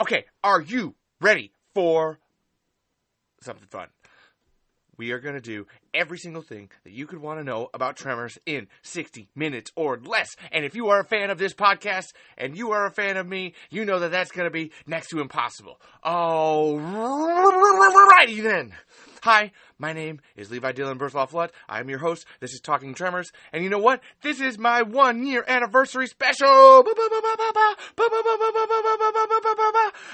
Okay, are you ready for something fun? We are going to do every single thing that you could want to know about Tremors in 60 minutes or less. And if you are a fan of this podcast and you are a fan of me, you know that that's going to be next to impossible. Alrighty then. Hi, my name is Levi Dylan Berthloff Lutt. I'm your host. This is Talking Tremors. And you know what? This is my one year anniversary special.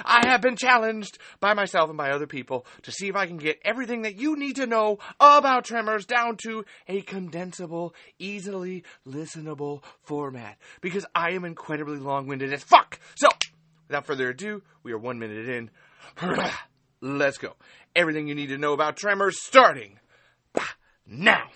I have been challenged by myself and by other people to see if I can get everything that you need to know about Tremors down to a condensable, easily listenable format. Because I am incredibly long winded as fuck. So, without further ado, we are one minute in. Let's go. Everything you need to know about Tremors starting now.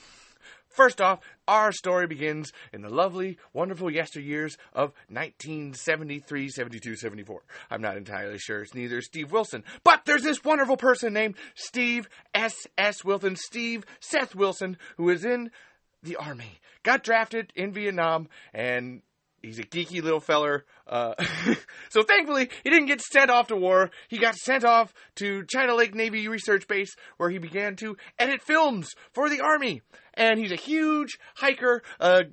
First off, our story begins in the lovely, wonderful yesteryears of 1973, 72, 74. I'm not entirely sure it's neither Steve Wilson, but there's this wonderful person named Steve S. S. Wilson, Steve Seth Wilson, who is in the army, got drafted in Vietnam, and he's a geeky little feller. Uh, so thankfully, he didn't get sent off to war. He got sent off to China Lake Navy Research Base, where he began to edit films for the army. And he's a huge hiker, uh,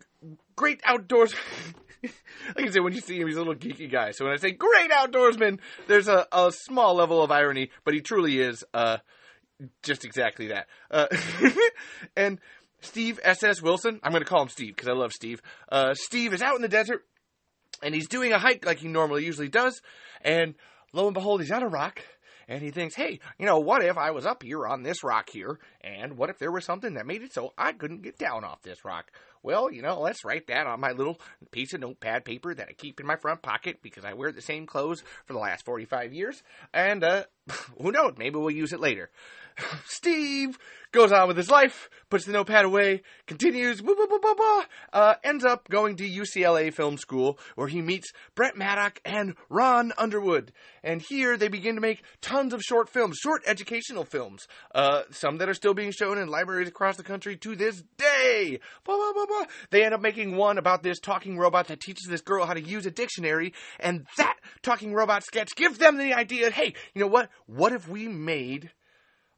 great outdoors. like I said, when you see him, he's a little geeky guy. So when I say great outdoorsman, there's a, a small level of irony, but he truly is uh, just exactly that. Uh, and Steve S.S. Wilson, I'm going to call him Steve because I love Steve. Uh, Steve is out in the desert and he's doing a hike like he normally usually does. And lo and behold, he's on a rock and he thinks, hey, you know, what if I was up here on this rock here, and what if there was something that made it so I couldn't get down off this rock? Well, you know, let's write that on my little piece of notepad paper that I keep in my front pocket because I wear the same clothes for the last 45 years, and uh, who knows, maybe we'll use it later. Steve goes on with his life, puts the notepad away, continues, blah, blah, blah, blah, uh, ends up going to UCLA Film School, where he meets Brent Maddock and Ron Underwood. And here they begin to make tons of short films, short educational films, uh, some that are still being shown in libraries across the country to this day. Blah, blah, blah, blah. They end up making one about this talking robot that teaches this girl how to use a dictionary, and that talking robot sketch gives them the idea, hey, you know what? What if we made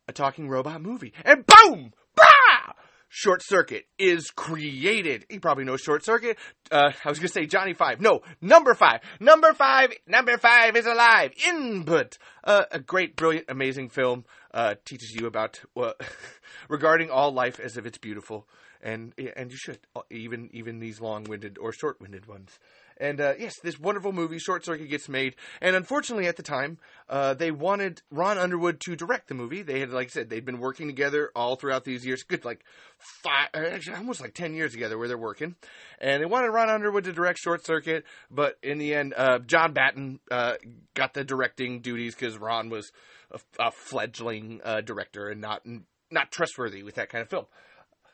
a talking robot movie. And boom! Bah! Short Circuit is created. You probably know Short Circuit. Uh, I was going to say Johnny Five. No, number five. Number five. Number five is alive. Input. Uh, a great, brilliant, amazing film. Uh, teaches you about uh, regarding all life as if it's beautiful, and and you should even even these long-winded or short-winded ones. And uh, yes, this wonderful movie, Short Circuit, gets made. And unfortunately, at the time, uh, they wanted Ron Underwood to direct the movie. They had, like I said, they'd been working together all throughout these years. Good, like five, uh, actually, almost like ten years together, where they're working. And they wanted Ron Underwood to direct Short Circuit, but in the end, uh, John Badham uh, got the directing duties because Ron was a, a fledgling uh, director and not not trustworthy with that kind of film.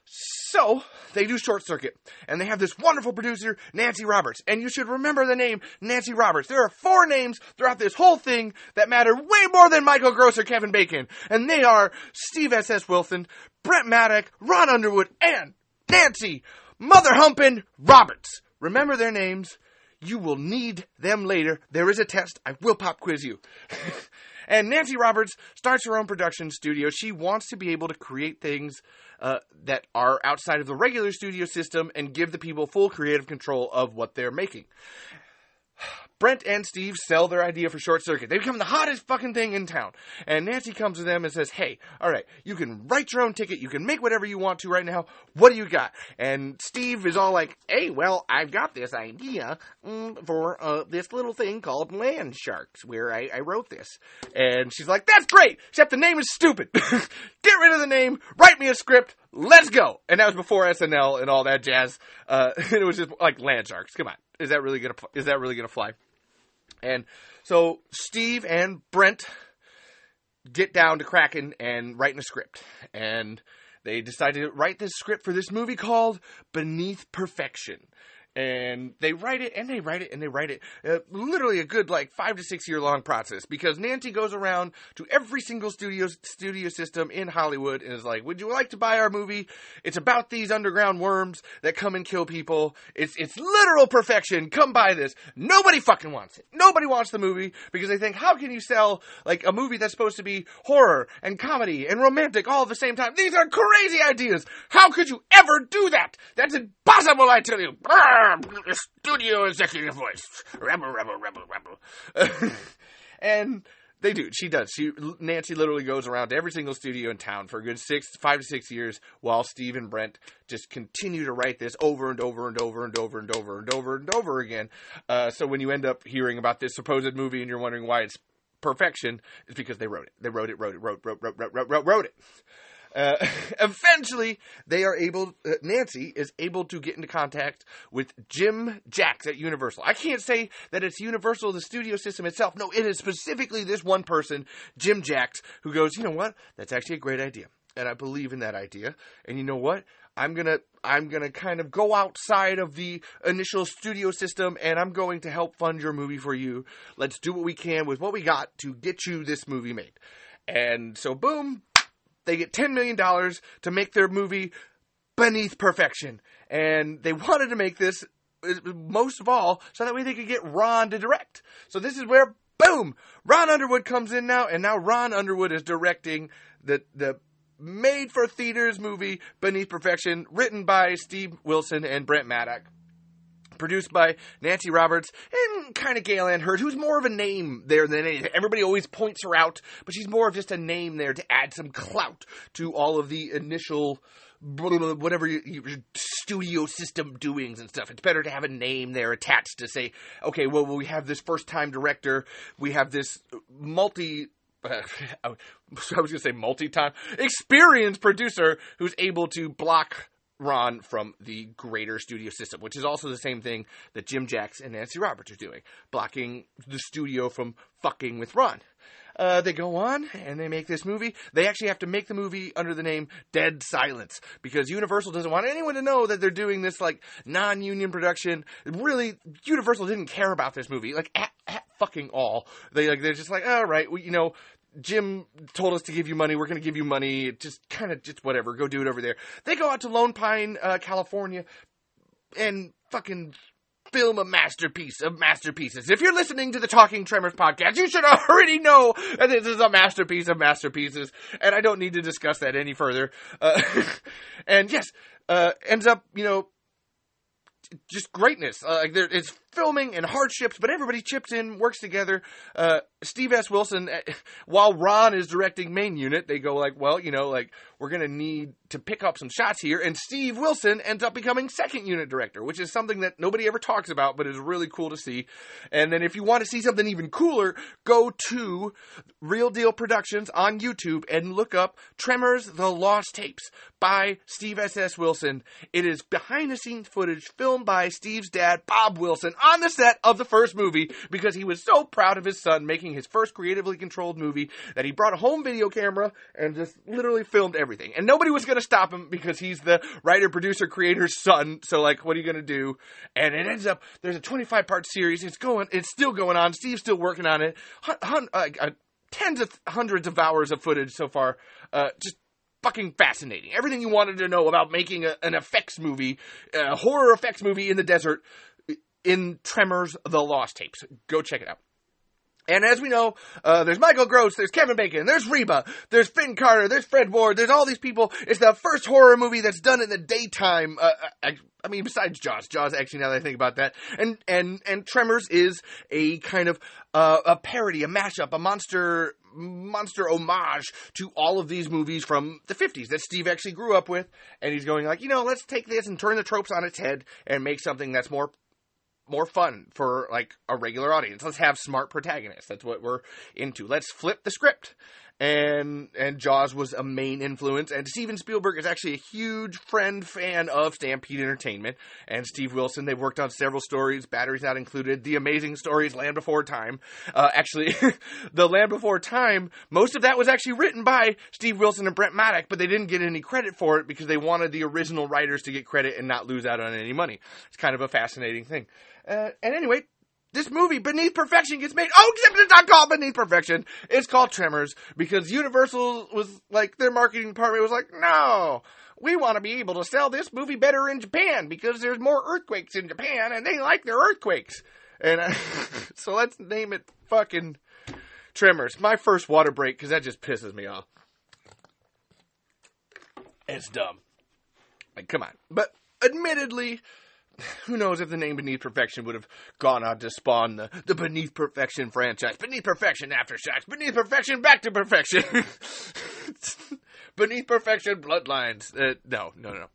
So they do Short Circuit, and they have this wonderful producer, Nancy Roberts. And you should remember the name Nancy Roberts. There are four names throughout this whole thing that matter way more than Michael Gross or Kevin Bacon, and they are Steve S. S. Wilson, Brent Maddock, Ron Underwood, and Nancy Mother Humpin Roberts. Remember their names. You will need them later. There is a test. I will pop quiz you. and Nancy Roberts starts her own production studio. She wants to be able to create things uh, that are outside of the regular studio system and give the people full creative control of what they're making. Brent and Steve sell their idea for Short Circuit. They become the hottest fucking thing in town. And Nancy comes to them and says, Hey, all right, you can write your own ticket. You can make whatever you want to right now. What do you got? And Steve is all like, Hey, well, I've got this idea mm, for uh, this little thing called Land Sharks, where I, I wrote this. And she's like, That's great, except the name is stupid. Get rid of the name, write me a script, let's go. And that was before SNL and all that jazz. Uh, it was just like Land Sharks. Come on, is that really gonna is that really gonna fly? And so Steve and Brent get down to Kraken and writing a script. And they decided to write this script for this movie called Beneath Perfection. And they write it and they write it and they write it. Uh, literally a good like five to six year long process because nancy goes around to every single studio studio system in hollywood and is like would you like to buy our movie? It's about these underground worms that come and kill people. It's it's literal perfection. Come buy this. Nobody fucking wants it. Nobody wants the movie because they think how can you sell like a movie that's supposed to be horror and comedy and romantic all at the same time? These are crazy ideas. How could you ever do that? That's impossible i tell you studio executive voice. Rebel, rebel, rebel, rebel. and they do. She does. She Nancy literally goes around to every single studio in town for a good six, five to six years, while Steve and Brent just continue to write this over and over and over and over and over and over and over again. Uh, so when you end up hearing about this supposed movie and you're wondering why it's perfection, it's because they wrote it. They wrote it, wrote it, wrote, wrote, wrote, wrote, wrote, wrote, wrote it. Uh, eventually, they are able. Uh, Nancy is able to get into contact with Jim Jacks at Universal. I can't say that it's Universal, the studio system itself. No, it is specifically this one person, Jim Jacks, who goes, you know what? That's actually a great idea, and I believe in that idea. And you know what? I'm gonna I'm gonna kind of go outside of the initial studio system and I'm going to help fund your movie for you. Let's do what we can with what we got to get you this movie made. And so boom, they get $10 million to make their movie beneath perfection. And they wanted to make this, most of all, so that way they could get Ron to direct. So this is where, boom, Ron Underwood comes in now, and now Ron Underwood is directing the, the made for theaters movie Beneath Perfection, written by Steve Wilson and Brent Maddock produced by Nancy Roberts and kind of Gale Anne Hurd, who's more of a name there than anything. Everybody always points her out, but she's more of just a name there to add some clout to all of the initial whatever your studio system doings and stuff. It's better to have a name there attached to say, okay, well, we have this first time director, we have this multi uh, I was going to say multi-time experienced producer who's able to block Ron from the greater studio system, which is also the same thing that Jim Jacks and Nancy Roberts are doing, blocking the studio from fucking with Ron. Uh, they go on and they make this movie. They actually have to make the movie under the name Dead Silence because Universal doesn't want anyone to know that they're doing this like non-union production. Really, Universal didn't care about this movie like at, at fucking all. They like they're just like, all right, we, you know, Jim told us to give you money. We're going to give you money. Just kind of, just whatever. Go do it over there. They go out to Lone Pine, uh, California, and fucking film a masterpiece of masterpieces. If you're listening to the Talking Tremors podcast, you should already know that this is a masterpiece of masterpieces, and I don't need to discuss that any further. Uh, and yes, uh, ends up, you know, just greatness. Uh, like there, it's filming and hardships, but everybody chips in, works together. Uh, Steve S. Wilson, uh, while Ron is directing main unit, they go like, well, you know, like we're gonna need to pick up some shots here, and Steve Wilson ends up becoming second unit director, which is something that nobody ever talks about, but is really cool to see. And then if you want to see something even cooler, go to Real Deal Productions on YouTube and look up Tremors: The Lost Tapes by Steve S. S. Wilson. It is behind the scenes footage filmed by Steve's dad, Bob Wilson on the set of the first movie because he was so proud of his son making his first creatively controlled movie that he brought a home video camera and just literally filmed everything. And nobody was going to stop him because he's the writer, producer, creator's son. So, like, what are you going to do? And it ends up, there's a 25 part series. It's going, it's still going on. Steve's still working on it. Hun, hun, uh, uh, tens of hundreds of hours of footage so far. Uh, just fucking fascinating. Everything you wanted to know about making a, an effects movie, a horror effects movie in the desert, in Tremors: The Lost Tapes. Go check it out. And as we know, uh, there's Michael Gross, there's Kevin Bacon, there's Reba, there's Finn Carter, there's Fred Ward, there's all these people. It's the first horror movie that's done in the daytime. Uh, I, I, mean, besides Jaws, Jaws actually. Now that I think about that, and and and Tremors is a kind of uh, a parody, a mashup, a monster monster homage to all of these movies from the 50s that Steve actually grew up with. And he's going like, you know, let's take this and turn the tropes on its head and make something that's more more fun for like a regular audience. Let's have smart protagonists. That's what we're into. Let's flip the script. And and Jaws was a main influence. And Steven Spielberg is actually a huge friend fan of Stampede Entertainment and Steve Wilson. They've worked on several stories, Batteries Not Included, The Amazing Stories, Land Before Time. Uh, actually, the Land Before Time, most of that was actually written by Steve Wilson and Brent Maddock, but they didn't get any credit for it because they wanted the original writers to get credit and not lose out on any money. It's kind of a fascinating thing. Uh, and anyway, this movie, Beneath Perfection, gets made. Oh, except it's not called Beneath Perfection. It's called Tremors because Universal was like, their marketing department was like, no, we want to be able to sell this movie better in Japan because there's more earthquakes in Japan and they like their earthquakes. And so let's name it fucking Tremors. My first water break because that just pisses me off. It's dumb. Like, come on. But admittedly, who knows if the name Beneath Perfection would have gone on to spawn the, the Beneath Perfection franchise. Beneath Perfection Aftershocks. Beneath Perfection Back to Perfection. Beneath Perfection Bloodlines. Uh, no, no, no.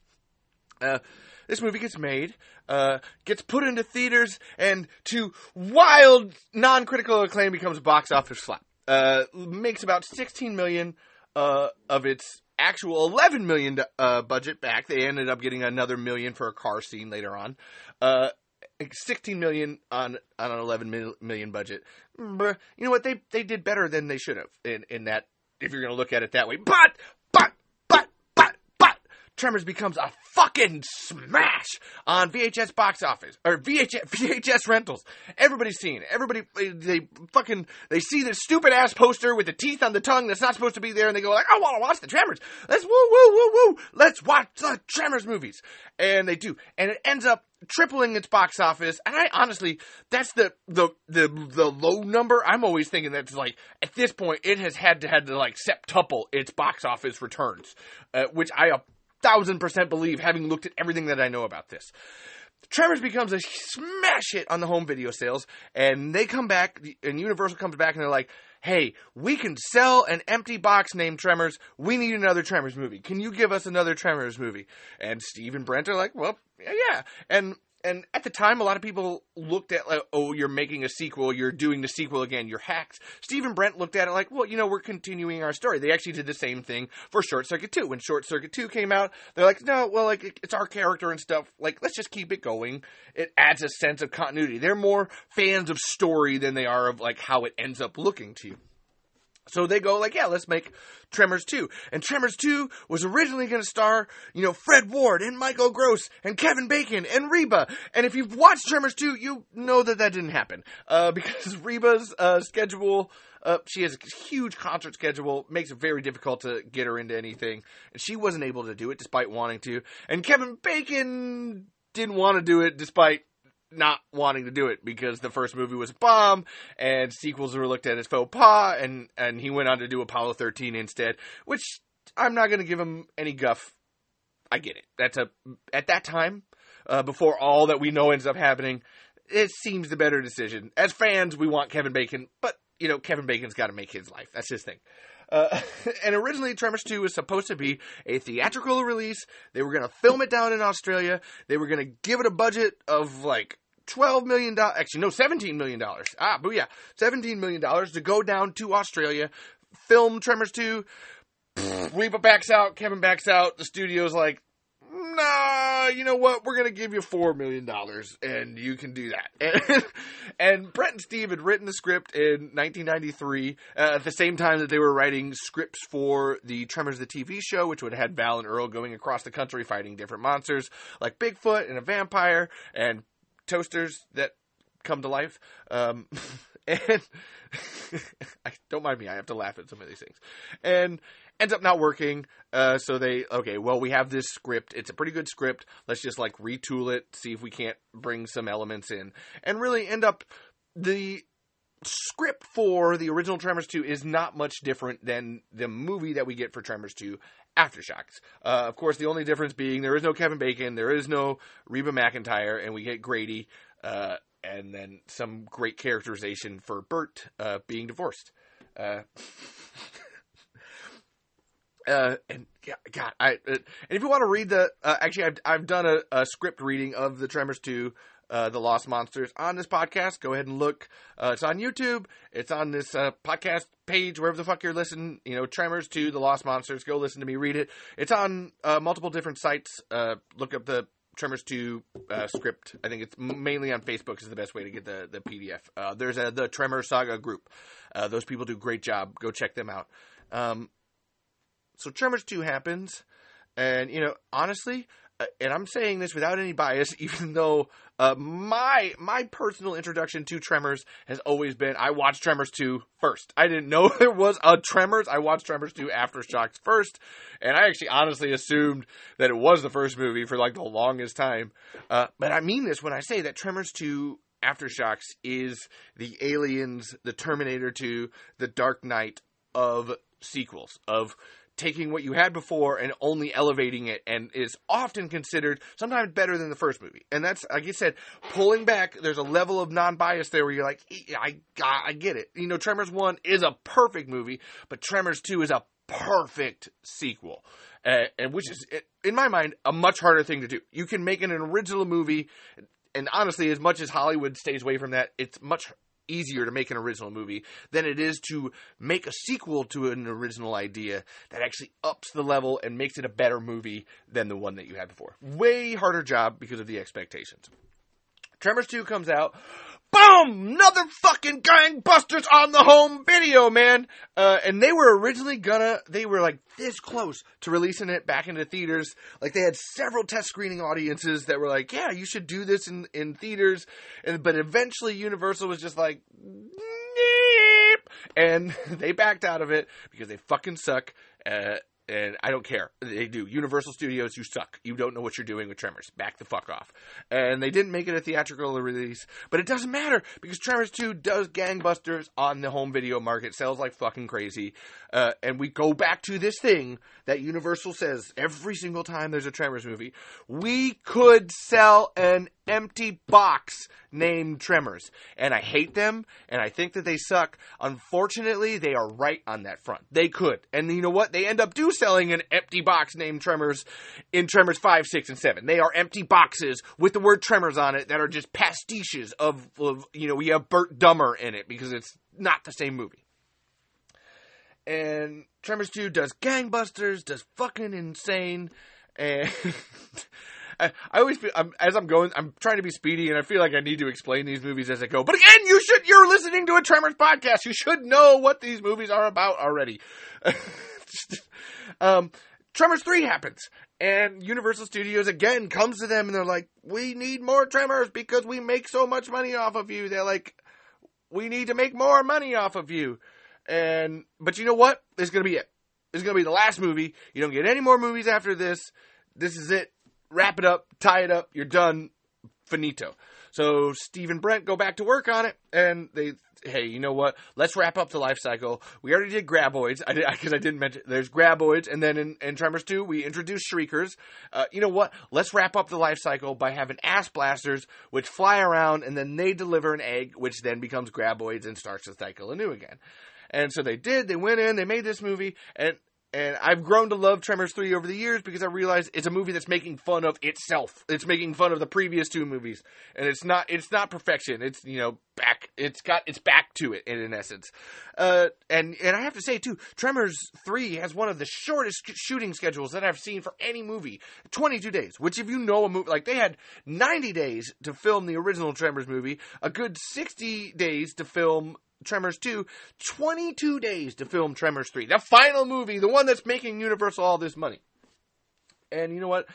Uh, this movie gets made, uh, gets put into theaters, and to wild non-critical acclaim becomes a box office flop. Uh, makes about 16 million uh, of its actual 11 million uh, budget back. They ended up getting another million for a car scene later on. Uh, 16 million on on an 11 million budget. You know what? They they did better than they should have in in that if you're going to look at it that way. But Tremors becomes a fucking smash on VHS box office or VHS, VHS rentals. Everybody's seeing it. Everybody they fucking they see this stupid ass poster with the teeth on the tongue that's not supposed to be there, and they go like, "I want to watch the Tremors. Let's woo woo woo woo. Let's watch the Tremors movies." And they do, and it ends up tripling its box office. And I honestly, that's the the the the low number. I'm always thinking that's like at this point it has had to had to like septuple its box office returns, uh, which I thousand percent believe, having looked at everything that I know about this. Tremors becomes a smash hit on the home video sales, and they come back, and Universal comes back, and they're like, "Hey, we can sell an empty box named Tremors. We need another Tremors movie. Can you give us another Tremors movie?" And Steve and Brent are like, "Well, yeah." And and at the time, a lot of people looked at like, oh, you're making a sequel, you're doing the sequel again, you're hacks. Stephen Brent looked at it like, well, you know, we're continuing our story. They actually did the same thing for Short Circuit 2. When Short Circuit 2 came out, they're like, no, well, like it's our character and stuff. Like, let's just keep it going. It adds a sense of continuity. They're more fans of story than they are of like how it ends up looking to you. So they go like, yeah, let's make Tremors 2. And Tremors 2 was originally going to star, you know, Fred Ward and Michael Gross and Kevin Bacon and Reba. And if you've watched Tremors 2, you know that that didn't happen. Uh, because Reba's uh, schedule, uh, she has a huge concert schedule, makes it very difficult to get her into anything. And she wasn't able to do it despite wanting to. And Kevin Bacon didn't want to do it despite not wanting to do it because the first movie was a bomb and sequels were looked at as faux pas and and he went on to do Apollo 13 instead which I'm not going to give him any guff. I get it. That's a at that time uh, before all that we know ends up happening it seems the better decision. As fans we want Kevin Bacon but you know Kevin Bacon's got to make his life. That's his thing uh, and originally, Tremors 2 was supposed to be a theatrical release. They were going to film it down in Australia. They were going to give it a budget of like $12 million. Actually, no, $17 million. Ah, but yeah, $17 million to go down to Australia, film Tremors 2. Reba backs out, Kevin backs out. The studio's like, nah, you know what? We're going to give you $4 million and you can do that. And, and Brent and Steve had written the script in 1993 uh, at the same time that they were writing scripts for the Tremors the TV show, which would have had Val and Earl going across the country fighting different monsters like Bigfoot and a vampire and toasters that come to life. Um, and I don't mind me, I have to laugh at some of these things. And ends up not working. Uh, so they okay, well we have this script. It's a pretty good script. Let's just like retool it, see if we can't bring some elements in, and really end up the script for the original Tremors 2 is not much different than the movie that we get for Tremors 2 Aftershocks. Uh, of course, the only difference being there is no Kevin Bacon, there is no Reba McEntire, and we get Grady, uh, and then some great characterization for Burt uh, being divorced. Uh, and yeah, God, I uh, and if you want to read the, uh, actually, I've I've done a, a, script reading of the Tremors two uh, the Lost Monsters on this podcast, go ahead and look. Uh, it's on YouTube. It's on this uh, podcast page, wherever the fuck you're listening. You know, Tremors 2, The Lost Monsters. Go listen to me read it. It's on uh, multiple different sites. Uh, look up the Tremors 2 uh, script. I think it's mainly on Facebook is the best way to get the, the PDF. There's a, the Tremor Saga group. Those people do a great job. Go check them out. Um, so Tremors 2 happens. And, you know, honestly, uh, and I'm saying this without any bias, even though uh, my my personal introduction to Tremors has always been I watched Tremors 2 first. I didn't know there was a Tremors. I watched Tremors 2 Aftershocks first, and I actually honestly assumed that it was the first movie for like the longest time. Uh, but I mean this when I say that Tremors 2 Aftershocks is the Aliens, the Terminator 2, the Dark Knight of sequels of taking what you had before and only elevating it and is often considered sometimes better than the first movie. And that's, like you said, pulling back, there's a level of non bias there where you're like, I, I get it. You know, Tremors 1 is a perfect movie, but Tremors 2 is a perfect sequel. Uh, and which is, in my mind, a much harder thing to do. You can make an original movie, and honestly, as much as Hollywood stays away from that, it's much easier to make an original movie than it is to make a sequel to an original idea that actually ups the level and makes it a better movie than the one that you had before. Way harder job because of the expectations. Tremors 2 comes out. Boom! Another fucking gangbusters on the home video, man. Uh, and they were originally gonna, they were like this close to releasing it back into theaters. Like they had several test screening audiences that were like, yeah, you should do this in, in theaters. And, but eventually Universal was just like, Neep! and they backed out of it because they fucking suck. Uh, and I don't care. They do. Universal Studios, you suck. You don't know what you're doing with Tremors. Back the fuck off. And they didn't make it a theatrical release, but it doesn't matter because Tremors 2 does gangbusters on the home video market, sells like fucking crazy. Uh, and we go back to this thing that Universal says every single time there's a Tremors movie. We could sell an empty box named Tremors. And I hate them, and I think that they suck. Unfortunately, they are right on that front. They could. And you know what? They end up do selling an empty box named Tremors in Tremors 5, 6, and 7. They are empty boxes with the word Tremors on it that are just pastiches of, of you know, we have Burt Gummer in it because it's not the same movie. And Tremors 2 does gangbusters, does fucking insane, and I, I always feel I'm, as I'm going, I'm trying to be speedy, and I feel like I need to explain these movies as I go. But again, you should. You're listening to a Tremors podcast. You should know what these movies are about already. um, Tremors three happens, and Universal Studios again comes to them, and they're like, "We need more Tremors because we make so much money off of you." They're like, "We need to make more money off of you." And but you know what? It's gonna be it. Is gonna be the last movie. You don't get any more movies after this. This is it wrap it up, tie it up, you're done, finito. So Steve and Brent go back to work on it, and they, hey, you know what? Let's wrap up the life cycle. We already did graboids, I did because I didn't mention there's graboids, and then in, in Tremors two we introduced shriekers. Uh, you know what? Let's wrap up the life cycle by having ass blasters, which fly around, and then they deliver an egg, which then becomes graboids and starts the cycle anew again. And so they did. They went in. They made this movie, and and I've grown to love Tremors 3 over the years because I realize it's a movie that's making fun of itself. It's making fun of the previous two movies. And it's not it's not perfection. It's, you know, back it's got it's back to it in, in essence. Uh, and and I have to say too, Tremors 3 has one of the shortest shooting schedules that I've seen for any movie. 22 days, which if you know a movie like they had 90 days to film the original Tremors movie, a good 60 days to film Tremors 2, 22 days to film Tremors 3. The final movie, the one that's making Universal all this money. And you know what?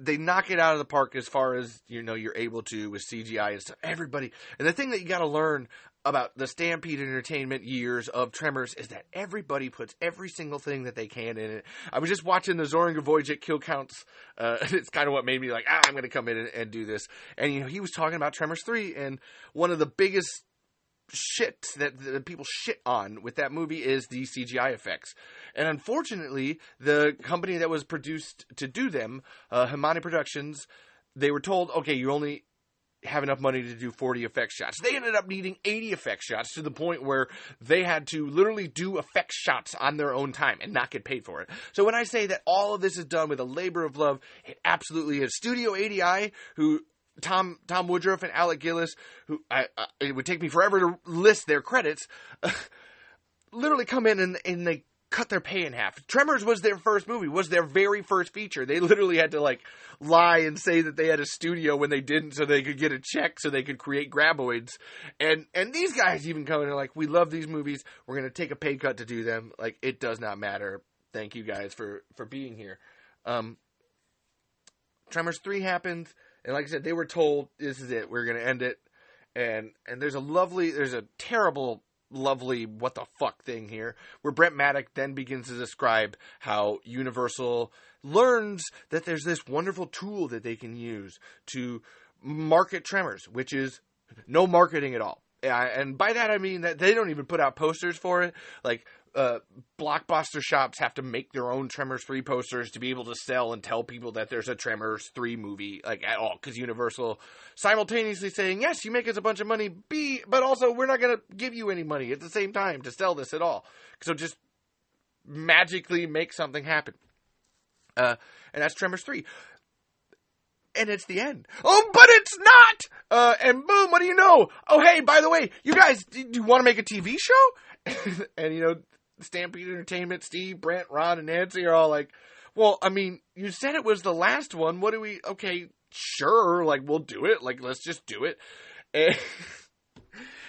They knock it out of the park as far as, you know, you're able to with CGI and stuff. Everybody. And the thing that you got to learn about the Stampede Entertainment years of Tremors is that everybody puts every single thing that they can in it. I was just watching the Zoran Vojic kill counts. Uh, it's kind of what made me like, ah, I'm going to come in and, and, do this. And, you know, he was talking about Tremors 3, and one of the biggest shit that, that people shit on with that movie is the CGI effects. And unfortunately, the company that was produced to do them, uh, Himani Productions, they were told, okay, you only have enough money to do 40 effect shots. They ended up needing 80 effect shots to the point where they had to literally do effect shots on their own time and not get paid for it. So when I say that all of this is done with a labor of love, it absolutely is. Studio ADI, who Tom Tom Woodruff and Alec Gillis, who I, I, it would take me forever to list their credits, literally come in and, and they cut their pay in half. Tremors was their first movie, was their very first feature. They literally had to like lie and say that they had a studio when they didn't so they could get a check so they could create graboids. And and these guys even come in and like, we love these movies. We're gonna take a pay cut to do them. Like it does not matter. Thank you guys for for being here. Um Tremors 3 happened and like I said, they were told this is it. We're gonna end it. And and there's a lovely there's a terrible lovely what the fuck thing here, where Brent Maddock then begins to describe how Universal learns that there's this wonderful tool that they can use to market Tremors, which is no marketing at all. And by that I mean that they don't even put out posters for it. Like uh, blockbuster shops have to make their own Tremors 3 posters to be able to sell and tell people that there's a Tremors 3 movie, like at all, because Universal simultaneously saying, yes, you make us a bunch of money, B, but also we're not going to give you any money at the same time to sell this at all. So just magically make something happen. Uh, and that's Tremors 3 and it's the end. Oh, but it's not! Uh, and boom, what do you know? Oh, hey, by the way, you guys, do you want to make a TV show? and, you know, Stampede Entertainment, Steve, Brent, Ron, and Nancy are all like, well, I mean, you said it was the last one. What do we, okay, sure, like, we'll do it. Like, let's just do it. And,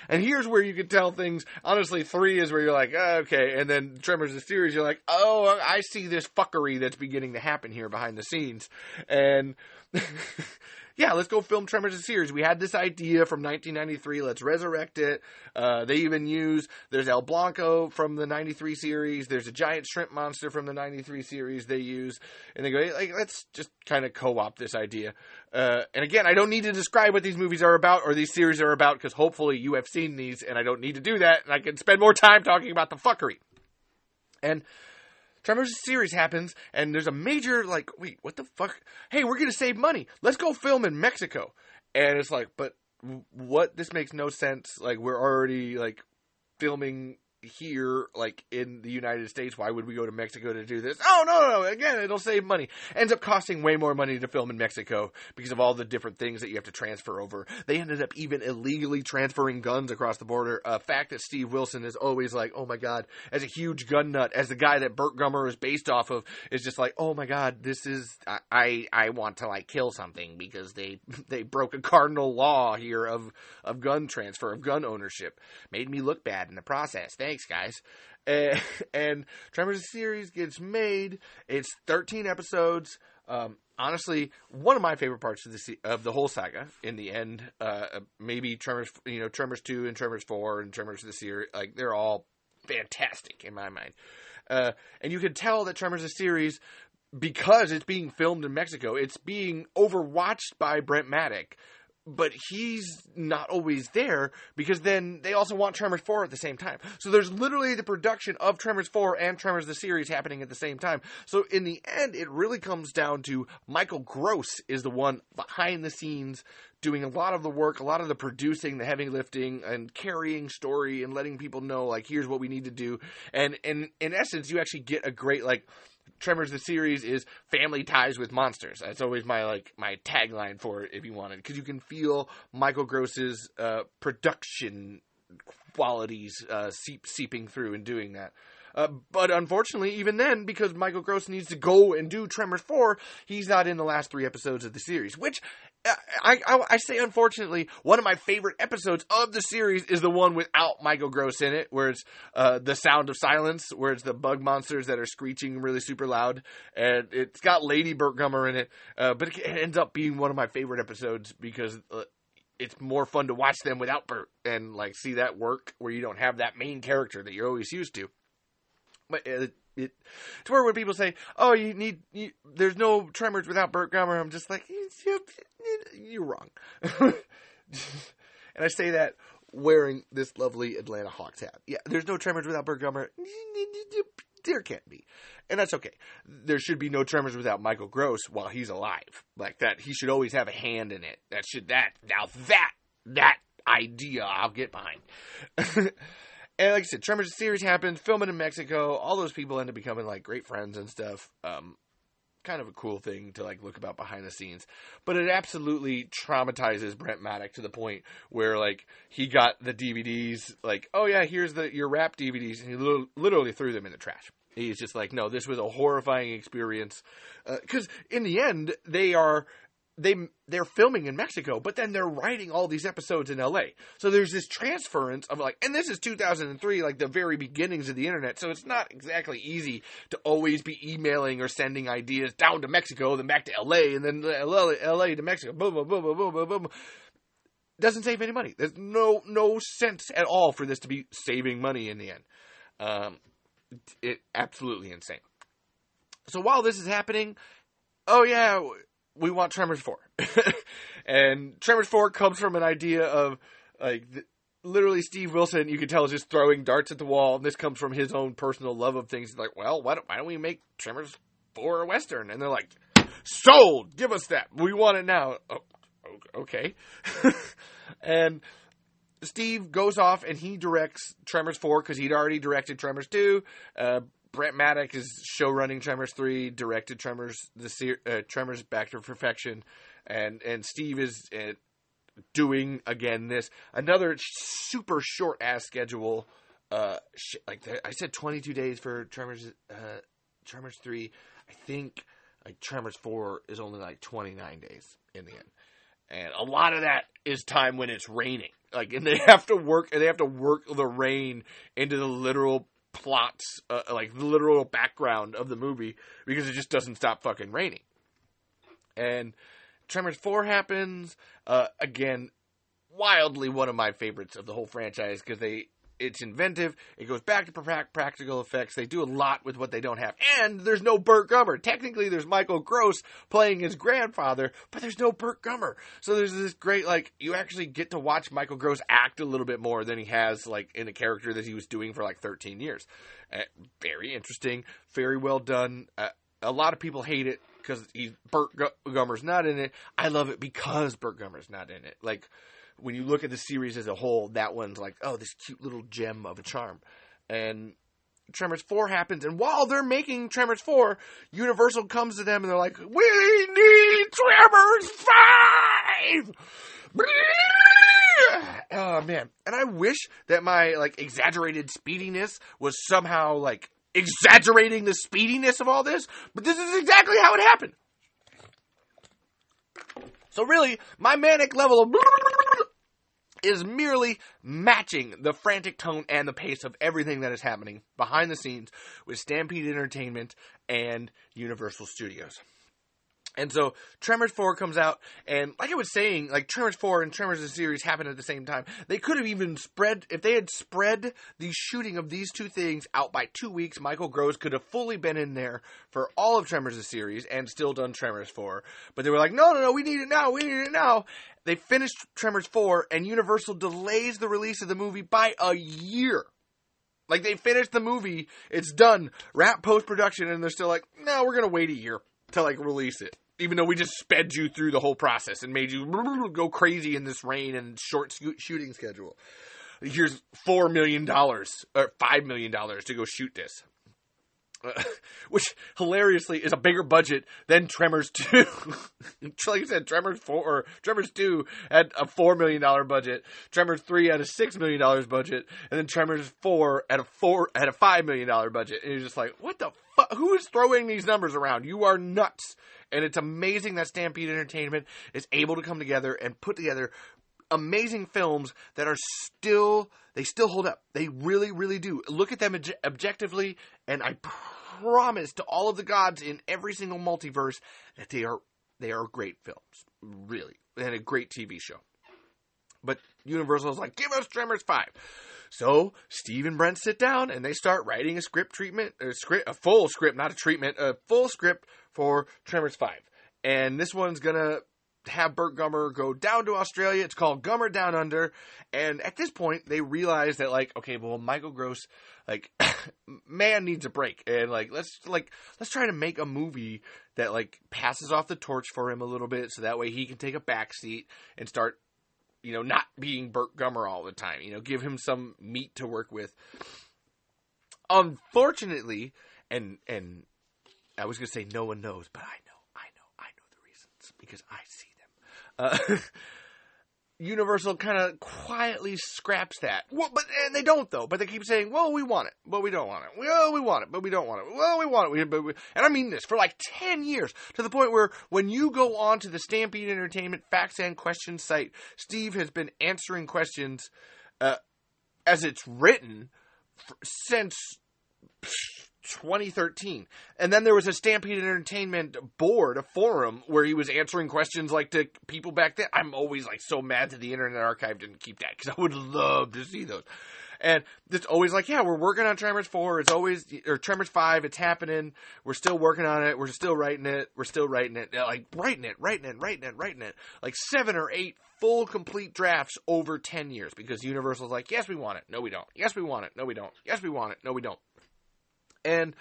and here's where you can tell things. Honestly, three is where you're like, oh, okay. And then Tremors the series, you're like, oh, I see this fuckery that's beginning to happen here behind the scenes. And yeah, let's go film Tremors the series. We had this idea from 1993. Let's resurrect it. Uh, they even use there's El Blanco from the 93 series. There's a giant shrimp monster from the 93 series they use, and they go like, let's just kind of co-opt this idea. Uh, and again, I don't need to describe what these movies are about or these series are about because hopefully you have seen these, and I don't need to do that, and I can spend more time talking about the fuckery. And Tremors series happens, and there's a major like, wait, what the fuck? Hey, we're gonna save money. Let's go film in Mexico. And it's like, but what? This makes no sense. Like, we're already like filming here, like in the United States, why would we go to Mexico to do this? Oh no, no! Again, it'll save money. Ends up costing way more money to film in Mexico because of all the different things that you have to transfer over. They ended up even illegally transferring guns across the border. A fact that Steve Wilson is always like, oh my god, as a huge gun nut, as the guy that Burt Gummer is based off of, is just like, oh my god, this is I I, I want to like kill something because they they broke a cardinal law here of of gun transfer of gun ownership. Made me look bad in the process. Thanks thanks guys. And, and Tremors series gets made. It's 13 episodes. Um, honestly, one of my favorite parts of the of the whole saga. In the end, uh, maybe Tremors, you know, Tremors two and Tremors four and Tremors the series, like they're all fantastic in my mind. Uh, and you can tell that Tremors the series because it's being filmed in Mexico. It's being overwatched by Brent Maddock, but he's not always there because then they also want Tremors 4 at the same time. So there's literally the production of Tremors 4 and Tremors the series happening at the same time. So in the end, it really comes down to Michael Gross is the one behind the scenes doing a lot of the work, a lot of the producing, the heavy lifting, and carrying story and letting people know like here's what we need to do. And and in essence, you actually get a great like Tremors the series is family ties with monsters. That's always my like my tagline for it if you wanted because you can feel Michael Gross's uh, production qualities uh, seep, seeping through and doing that. Uh, but unfortunately, even then, because Michael Gross needs to go and do Tremors 4, he's not in the last three episodes of the series, which I, I, I, say unfortunately, one of my favorite episodes of the series is the one without Michael Gross in it, where it's uh, the sound of silence, where it's the bug monsters that are screeching really super loud, and it's got Lady Burt Gummer in it. Uh, but it ends up being one of my favorite episodes because uh, it's more fun to watch them without Burt and like see that work where you don't have that main character that you're always used to but it, to where when people say, "Oh, you need," you, there's no Tremors without Burt Gummer. I'm just like, you're wrong. and I say that wearing this lovely Atlanta Hawks hat. Yeah, there's no Tremors without Burt Gummer. There can't be, and that's okay. There should be no Tremors without Michael Gross while he's alive. Like that, he should always have a hand in it. That should that now that that idea I'll get behind. And like I said, Tremors series happens, filming in Mexico. All those people end up becoming like great friends and stuff. Um, kind of a cool thing to like look about behind the scenes. But it absolutely traumatizes Brent Maddock to the point where like he got the DVDs, like, oh yeah, here's the your wrap DVDs, and he literally threw them in the trash. He's just like, no, this was a horrifying experience. Because uh, in the end, they are they they're filming in Mexico, but then they're writing all these episodes in LA. So there's this transference of like, and this is 2003, like the very beginnings of the internet. So it's not exactly easy to always be emailing or sending ideas down to Mexico, then back to LA, and then LA, to Mexico. Boom, boom, boom, boom, boom, boom, boom. Doesn't save any money. There's no no sense at all for this to be saving money in the end. Um, it absolutely insane. So while this is happening, oh yeah we want Tremors 4. and Tremors 4 comes from an idea of like th- literally Steve Wilson, you can tell is just throwing darts at the wall. And this comes from his own personal love of things. He's like, well, why don't, why don't we make Tremors 4 a Western? And they're like, sold! Give us that. We want it now. Oh, okay. and Steve goes off and he directs Tremors 4 because he'd already directed Tremors 2. Uh, Brent Maddock is show running Tremors three, directed Tremors the uh, Tremors Back to Perfection, and and Steve is uh, doing again this another super short ass schedule. Uh, sh- like I said, twenty two days for Tremors uh, Tremors three. I think like Tremors four is only like twenty nine days in the end, and a lot of that is time when it's raining. Like and they have to work and they have to work the rain into the literal plots, uh, like the literal background of the movie, because it just doesn't stop fucking raining. And Tremors 4 happens. Uh, again, wildly one of my favorites of the whole franchise because they it's inventive. It goes back to practical effects. They do a lot with what they don't have. And there's no Burt Gummer. Technically, there's Michael Gross playing his grandfather, but there's no Burt Gummer. So there's this great, like, you actually get to watch Michael Gross act a little bit more than he has, like, in a character that he was doing for like 13 years. Uh, very interesting. Very well done. Uh, a lot of people hate it because Burt Gummer's not in it. I love it because Burt Gummer's not in it. Like, when you look at the series as a whole, that one's like, oh, this cute little gem of a charm. And Tremors 4 happens, and while they're making Tremors 4, Universal comes to them and they're like, we need Tremors 5! Oh man. And I wish that my like exaggerated speediness was somehow like exaggerating the speediness of all this, but this is exactly how it happened. So really, my manic level of is merely matching the frantic tone and the pace of everything that is happening behind the scenes with Stampede Entertainment and Universal Studios. And so Tremors 4 comes out, and like I was saying, like Tremors 4 and Tremors the series happen at the same time. They could have even spread, if they had spread the shooting of these two things out by two weeks, Michael Gross could have fully been in there for all of Tremors the series and still done Tremors 4. But they were like, no, no, no, we need it now, we need it now. They finished Tremors 4, and Universal delays the release of the movie by a year. Like they finished the movie, it's done, wrap post production, and they're still like, no, we're gonna wait a year to like release it even though we just sped you through the whole process and made you go crazy in this rain and short shooting schedule. Here's four million dollars or five million dollars to go shoot this. Which hilariously is a bigger budget than Tremors 2. like I said, Tremors 4 or Tremors 2 had a $4 million budget, Tremors 3 had a $6 million budget, and then Tremors 4 had a 4 had a $5 million budget. And you're just like, what the fuck? Who is throwing these numbers around? You are nuts. And it's amazing that Stampede Entertainment is able to come together and put together amazing films that are still they still hold up. They really, really do. Look at them objectively, and I promise to all of the gods in every single multiverse that they are they are great films, really, and a great TV show. But Universal is like, give us Tremors five. So Steve and Brent sit down and they start writing a script treatment, a script, a full script, not a treatment, a full script for Tremors Five. And this one's gonna have Burt Gummer go down to Australia. It's called Gummer Down Under. And at this point, they realize that like, okay, well, Michael Gross, like, man needs a break, and like, let's like let's try to make a movie that like passes off the torch for him a little bit, so that way he can take a back seat and start you know, not being Burt Gummer all the time. You know, give him some meat to work with. Unfortunately, and and I was gonna say no one knows, but I know, I know, I know the reasons because I see. Uh, Universal kind of quietly scraps that. Well, but and they don't though. But they keep saying, "Well, we want it, but we don't want it. Well, we want it, but we don't want it. Well, we want it, but we." And I mean this for like ten years to the point where when you go on to the Stampede Entertainment facts and questions site, Steve has been answering questions uh, as it's written for, since. 2013. And then there was a Stampede Entertainment board, a forum, where he was answering questions like to people back then. I'm always like so mad that the Internet Archive didn't keep that because I would love to see those. And it's always like, yeah, we're working on Tremors 4. It's always, or Tremors 5, it's happening. We're still working on it. We're still writing it. We're still writing it. Like, writing it, writing it, writing it, writing it. Like seven or eight full complete drafts over 10 years because Universal's like, yes, we want it. No, we don't. Yes, we want it. No, we don't. Yes, we want it. No, we don't and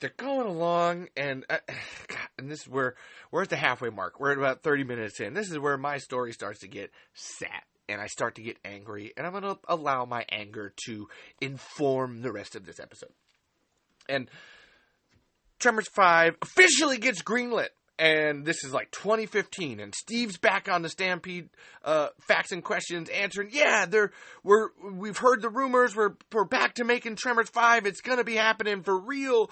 they're going along, and uh, God, and this is where we're at the halfway mark. We're at about thirty minutes in. This is where my story starts to get sad, and I start to get angry, and I'm going to allow my anger to inform the rest of this episode. And Tremors Five officially gets greenlit and this is like 2015 and steve's back on the stampede uh, facts and questions answering yeah they're we're we've heard the rumors we're we're back to making tremors 5 it's gonna be happening for real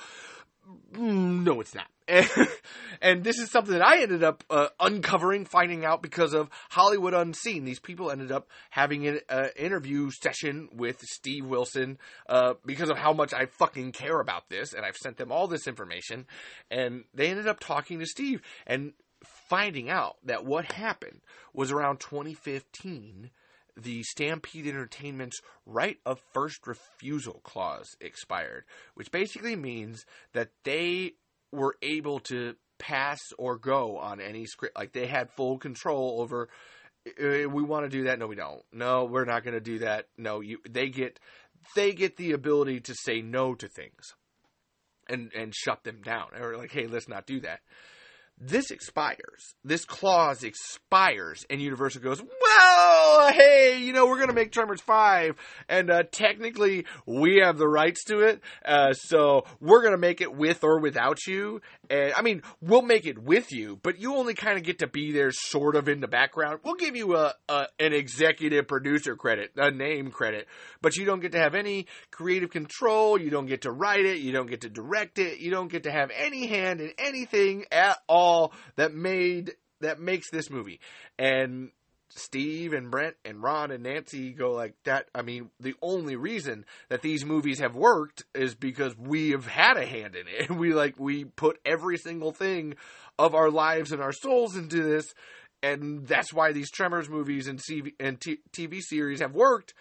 Mm, no, it's not. and this is something that I ended up uh, uncovering, finding out because of Hollywood Unseen. These people ended up having an uh, interview session with Steve Wilson uh, because of how much I fucking care about this, and I've sent them all this information, and they ended up talking to Steve and finding out that what happened was around 2015 the Stampede Entertainment's right of first refusal clause expired, which basically means that they were able to pass or go on any script. Like they had full control over. Uh, we want to do that. No, we don't. No, we're not going to do that. No, you. They get they get the ability to say no to things, and and shut them down. Or like, hey, let's not do that this expires. This clause expires, and Universal goes, well, hey, you know, we're going to make Tremors 5, and uh, technically we have the rights to it, uh, so we're going to make it with or without you. And I mean, we'll make it with you, but you only kind of get to be there sort of in the background. We'll give you a, a an executive producer credit, a name credit, but you don't get to have any creative control. You don't get to write it. You don't get to direct it. You don't get to have any hand in anything at all that made that makes this movie. And Steve and Brent and Ron and Nancy go like that. I mean, the only reason that these movies have worked is because we have had a hand in it. We like we put every single thing of our lives and our souls into this, and that's why these Tremors movies and CV, and t- TV series have worked.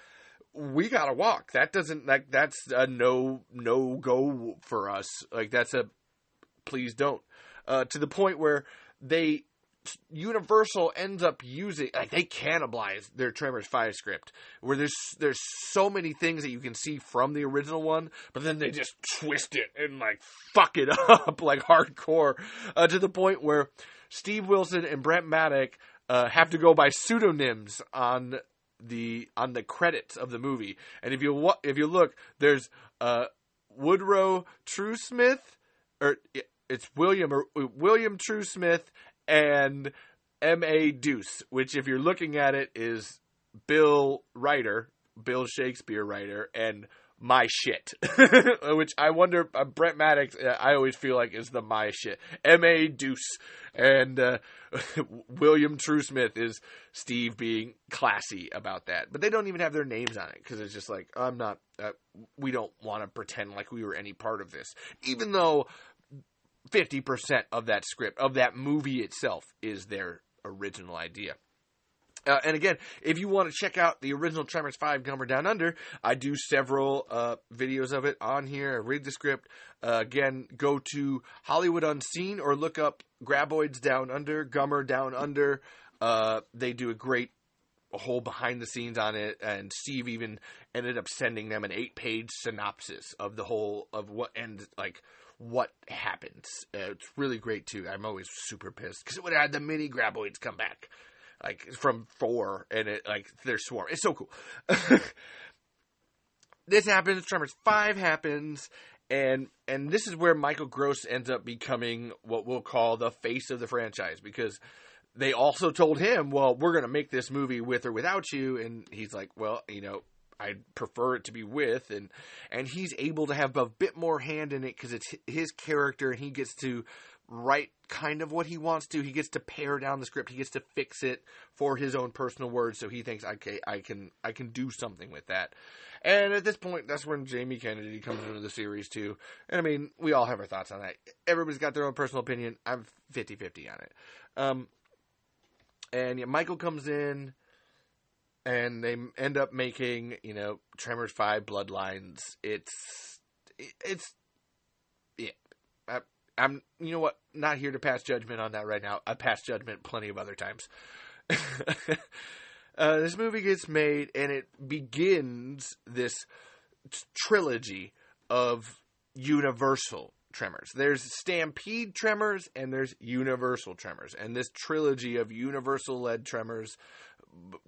We gotta walk. That doesn't like that's a no no go for us. Like that's a please don't. Uh, to the point where they Universal ends up using like they cannibalize their Tremors Five script, where there's there's so many things that you can see from the original one, but then they just twist it and like fuck it up like hardcore uh, to the point where Steve Wilson and Brent Maddock uh, have to go by pseudonyms on the on the credits of the movie. And if you if you look, there's uh, Woodrow Truesmith, or it's William or William Truesmith and M.A. Deuce, which, if you're looking at it, is Bill Writer, Bill Shakespeare writer, and my shit, which I wonder, uh, Brent Maddock, uh, I always feel like is the my shit. M.A. Deuce. And uh, William Truesmith is Steve being classy about that. But they don't even have their names on it because it's just like, I'm not, uh, we don't want to pretend like we were any part of this. Even though 50% of that script, of that movie itself, is their original idea. Uh, and again, if you want to check out the original Tremors 5 Gummer Down Under, I do several uh, videos of it on here. I Read the script. Uh, again, go to Hollywood Unseen or look up Graboids Down Under, Gummer Down Under. Uh, they do a great a whole behind the scenes on it, and Steve even ended up sending them an eight page synopsis of the whole of what and like what happens. Uh, it's really great too. I'm always super pissed because it would have had the mini graboids come back, like from four, and it like they're swarm. It's so cool. this happens. Tremors five happens, and and this is where Michael Gross ends up becoming what we'll call the face of the franchise because they also told him, "Well, we're going to make this movie with or without you," and he's like, "Well, you know." I'd prefer it to be with, and and he's able to have a bit more hand in it because it's his character, and he gets to write kind of what he wants to. He gets to pare down the script. He gets to fix it for his own personal words. So he thinks, okay, I can I can do something with that. And at this point, that's when Jamie Kennedy comes into the series too. And I mean, we all have our thoughts on that. Everybody's got their own personal opinion. I'm 50-50 on it. Um, and yeah, Michael comes in, and they end up making you know Tremors Five Bloodlines. It's it's yeah. I, I'm you know what not here to pass judgment on that right now. I pass judgment plenty of other times. uh, this movie gets made and it begins this trilogy of Universal Tremors. There's Stampede Tremors and there's Universal Tremors. And this trilogy of Universal led Tremors,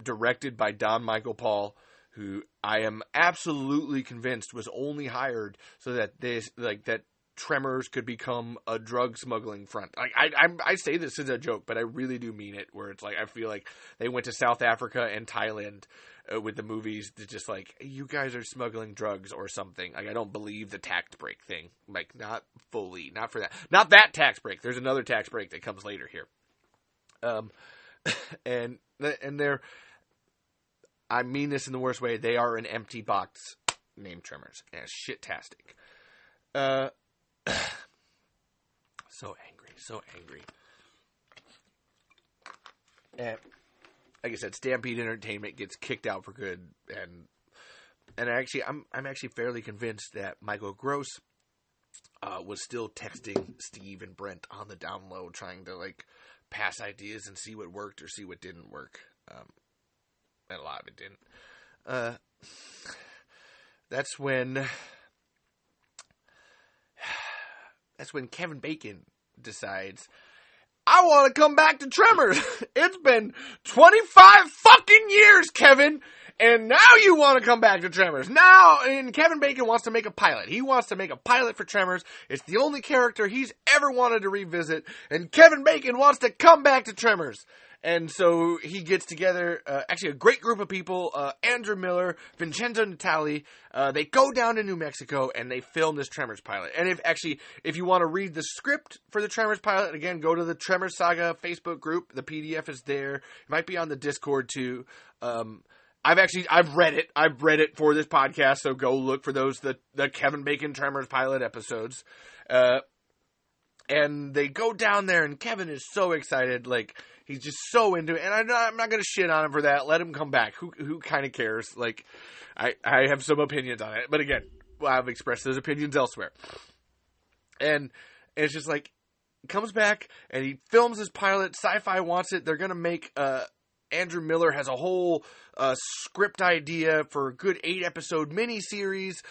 directed by Don Michael Paul, who I am absolutely convinced was only hired so that this, like, that Tremors could become a drug smuggling front. Like I, I, I say this as a joke, but I really do mean it. Where it's like I feel like they went to South Africa and Thailand uh, with the movies to just like you guys are smuggling drugs or something. Like I don't believe the tax break thing. Like not fully, not for that, not that tax break. There's another tax break that comes later here. Um, and and they're, I mean this in the worst way. They are an empty box name Tremors. and shit-tastic. Uh, so angry, so angry. And like I said, Stampede Entertainment gets kicked out for good, and and actually, I'm I'm actually fairly convinced that Michael Gross uh, was still texting Steve and Brent on the download, trying to like pass ideas and see what worked or see what didn't work. Um, and a lot of it didn't. Uh, that's when that's when Kevin Bacon decides, I want to come back to Tremors. it's been 25 fucking years, Kevin. And now you want to come back to Tremors. Now, and Kevin Bacon wants to make a pilot. He wants to make a pilot for Tremors. It's the only character he's ever wanted to revisit. And Kevin Bacon wants to come back to Tremors. And so he gets together, uh, actually a great group of people, uh, Andrew Miller, Vincenzo Natali, uh, they go down to New Mexico and they film this Tremors pilot. And if actually, if you want to read the script for the Tremors pilot, again, go to the Tremors Saga Facebook group. The PDF is there. It might be on the Discord too. Um, I've actually I've read it. I've read it for this podcast, so go look for those the the Kevin Bacon Tremors pilot episodes. Uh, and they go down there, and Kevin is so excited, like he's just so into it. And I'm not, I'm not gonna shit on him for that. Let him come back. Who who kind of cares? Like, I I have some opinions on it, but again, I've expressed those opinions elsewhere. And it's just like comes back and he films his pilot. Sci-Fi wants it. They're gonna make uh Andrew Miller has a whole uh, script idea for a good eight episode miniseries.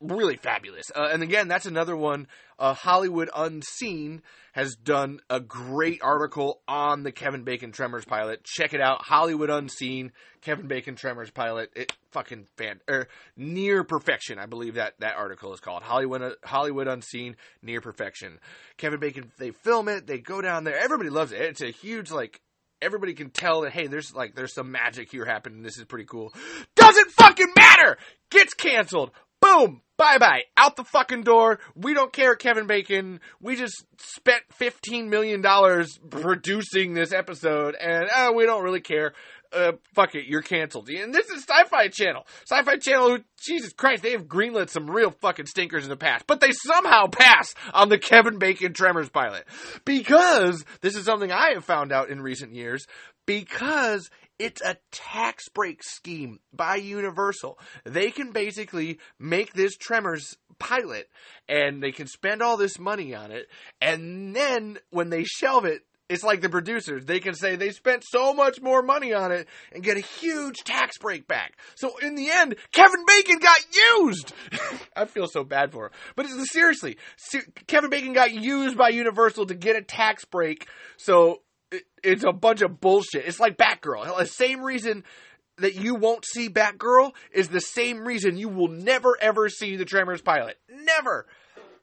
Really fabulous. Uh, and again, that's another one. Uh, Hollywood Unseen has done a great article on the Kevin Bacon Tremors pilot. Check it out. Hollywood Unseen, Kevin Bacon Tremors pilot. It fucking fan or near perfection. I believe that that article is called Hollywood Hollywood Unseen Near Perfection. Kevin Bacon. They film it. They go down there. Everybody loves it. It's a huge like everybody can tell that hey, there's like there's some magic here happening. This is pretty cool. Doesn't fucking matter. Gets canceled. Boom. Bye bye. Out the fucking door. We don't care, Kevin Bacon. We just spent fifteen million dollars producing this episode, and uh, we don't really care. Uh, fuck it, you're canceled. And this is Sci-Fi Channel. Sci-Fi Channel, who, Jesus Christ, they have greenlit some real fucking stinkers in the past, but they somehow pass on the Kevin Bacon Tremors pilot because this is something I have found out in recent years. Because it's a tax break scheme by Universal. They can basically make this Tremors pilot and they can spend all this money on it. And then when they shelve it, it's like the producers. They can say they spent so much more money on it and get a huge tax break back. So in the end, Kevin Bacon got used. I feel so bad for him. But seriously, Kevin Bacon got used by Universal to get a tax break. So it's a bunch of bullshit. It's like Batgirl. The same reason that you won't see Batgirl is the same reason you will never ever see the Tremors pilot. Never.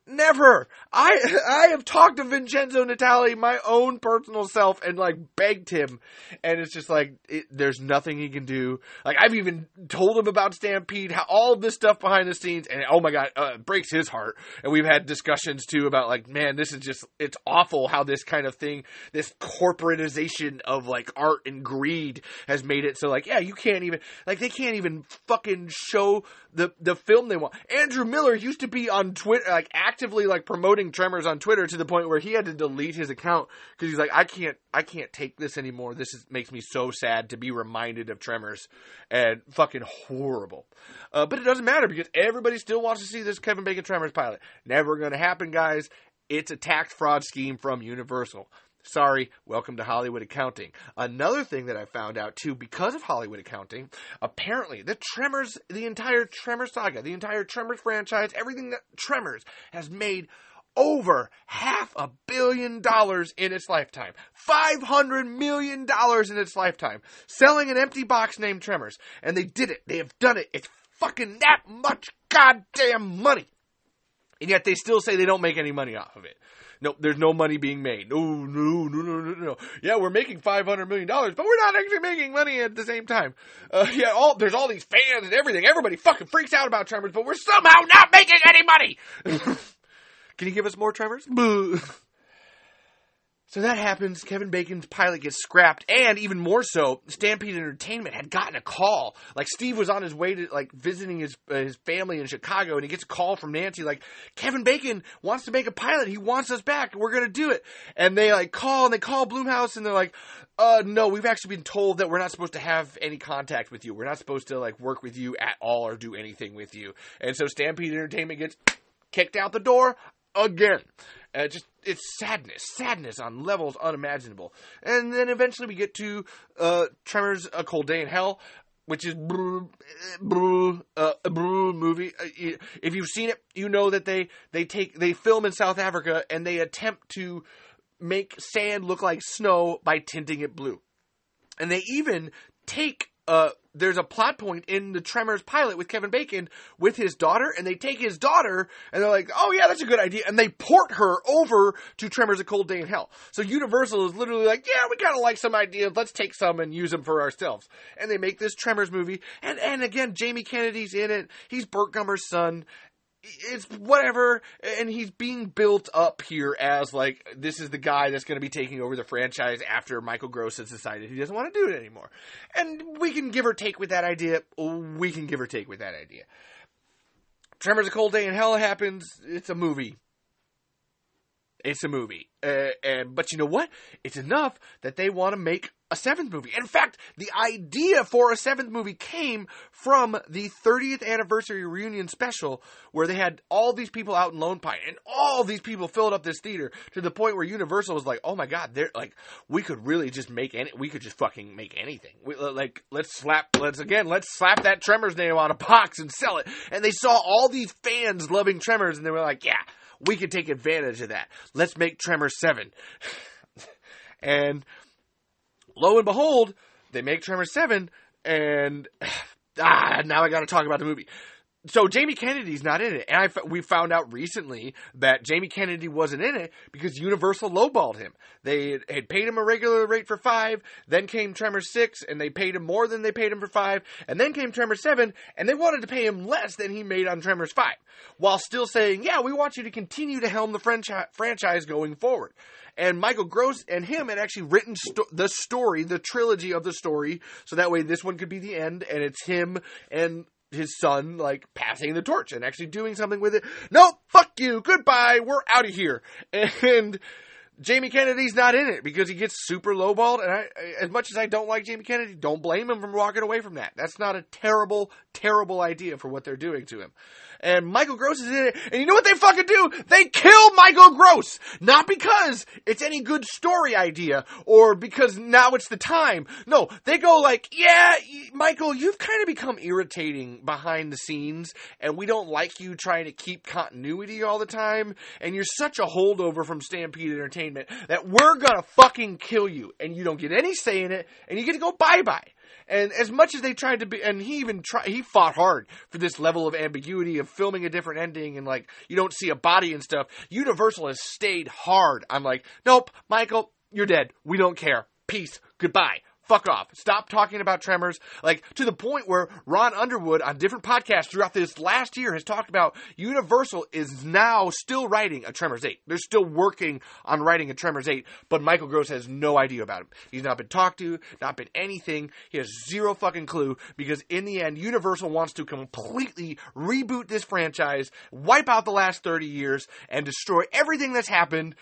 Never. I I have talked to Vincenzo Natali, my own personal self, and like begged him, and it's just like it, there's nothing he can do. Like I've even told him about Stampede, how all this stuff behind the scenes, and oh my god, uh, it breaks his heart. And we've had discussions too about like, man, this is just it's awful how this kind of thing, this corporatization of like art and greed has made it so like, yeah, you can't even like they can't even fucking show the the film they want. Andrew Miller used to be on Twitter, like actively like promoting Tremors on Twitter to the point where he had to delete his account because he's like, I can't, I can't take this anymore. This is, makes me so sad to be reminded of Tremors, and fucking horrible. Uh, but it doesn't matter because everybody still wants to see this Kevin Bacon Tremors pilot. Never to happen, guys. It's a tax fraud scheme from Universal. Sorry, welcome to Hollywood accounting. Another thing that I found out too, because of Hollywood accounting, apparently the Tremors, the entire Tremors saga, the entire Tremors franchise, everything that Tremors has made over half a billion dollars in its lifetime. $500 million in its lifetime. Selling an empty box named Tremors. And they did it. They have done it. It's fucking that much goddamn money. And yet they still say they don't make any money off of it. No, there's no money being made. No, no, no, no, no, no. Yeah, we're making five hundred million dollars, but we're not actually making money at the same time. Uh, yeah, all there's all these fans and everything. Everybody fucking freaks out about Tremors, but we're somehow not making any money. Can you give us more Tremors? So that happens. Kevin Bacon's pilot gets scrapped, and even more so, Stampede Entertainment had gotten a call. Like Steve was on his way to like visiting his uh, his family in Chicago, and he gets a call from Nancy, like Kevin Bacon wants to make a pilot. He wants us back. We're gonna do it. And they like call and they call Blumhouse, and they're like, "Uh, no, we've actually been told that we're not supposed to have any contact with you. We're not supposed to like work with you at all or do anything with you." And so Stampede Entertainment gets kicked out the door again. Uh, just it's sadness, sadness on levels unimaginable. And then eventually we get to uh, Tremors: A Cold Day in Hell, which is uh, a brr movie. Uh, if you've seen it, you know that they they take they film in South Africa and they attempt to make sand look like snow by tinting it blue. And they even take uh, there's a plot point in the Tremors pilot with Kevin Bacon with his daughter, and they take his daughter and they're like, "Oh yeah, that's a good idea," and they port her over to Tremors: A Cold Day in Hell. So Universal is literally like, "Yeah, we kind of like some ideas. Let's take some and use them for ourselves." And they make this Tremors movie, and and again, Jamie Kennedy's in it. He's Burt Gummer's son, it's whatever and he's being built up here as like this is the guy that's going to be taking over the franchise after michael gross has decided he doesn't want to do it anymore. And we can give or take with that idea we can give or take with that idea. Tremors a cold day in hell happens it's a movie. It's a movie. Uh, and but you know what? It's enough that they want to make a seventh movie. In fact, the idea for a seventh movie came from the 30th anniversary reunion special where they had all these people out in Lone Pine and all these people filled up this theater to the point where Universal was like, "Oh my god, they're like we could really just make any we could just fucking make anything. We, like let's slap let's again, let's slap that Tremors name on a box and sell it." And they saw all these fans loving Tremors and they were like, "Yeah, we could take advantage of that. Let's make Tremors 7." and lo and behold, they make Tremors 7, and ah, now I got to talk about the movie. So Jamie Kennedy's not in it, and I we found out recently that Jamie Kennedy wasn't in it because Universal lowballed him. They had paid him a regular rate for five, then came Tremors six, and they paid him more than they paid him for five, and then came Tremors seven, and they wanted to pay him less than he made on Tremors five, while still saying, "Yeah, we want you to continue to helm the franchise going forward." and Michael Gross and him had actually written sto- the story, the trilogy of the story, so that way this one could be the end, and it's him and his son like passing the torch and actually doing something with it. No, fuck you, goodbye, we're out of here. And Jamie Kennedy's not in it because he gets super lowballed. And I, as much as I don't like Jamie Kennedy, don't blame him for walking away from that. That's not a terrible, terrible idea for what they're doing to him and Michael Gross is in it. And you know what they fucking do? They kill Michael Gross! Not because it's any good story idea or because now it's the time. No, they go like, yeah, Michael, you've kind of become irritating behind the scenes and we don't like you trying to keep continuity all the time and you're such a holdover from Stampede Entertainment that we're gonna fucking kill you, and you don't get any say in it, and you get to go bye bye. And as much as they tried to be, and he even tried, he fought hard for this level of ambiguity of filming a different ending and like you don't see a body and stuff. Universal has stayed hard. I'm like, nope, Michael, you're dead. We don't care. Peace. Goodbye fuck off. Stop talking about tremors. Like to the point where Ron Underwood on different podcasts throughout this last year has talked about Universal is now still writing a Tremors 8. They're still working on writing a Tremors 8, but Michael Gross has no idea about it. He's not been talked to, not been anything. He has zero fucking clue because in the end, Universal wants to completely reboot this franchise, wipe out the last 30 years, and destroy everything that's happened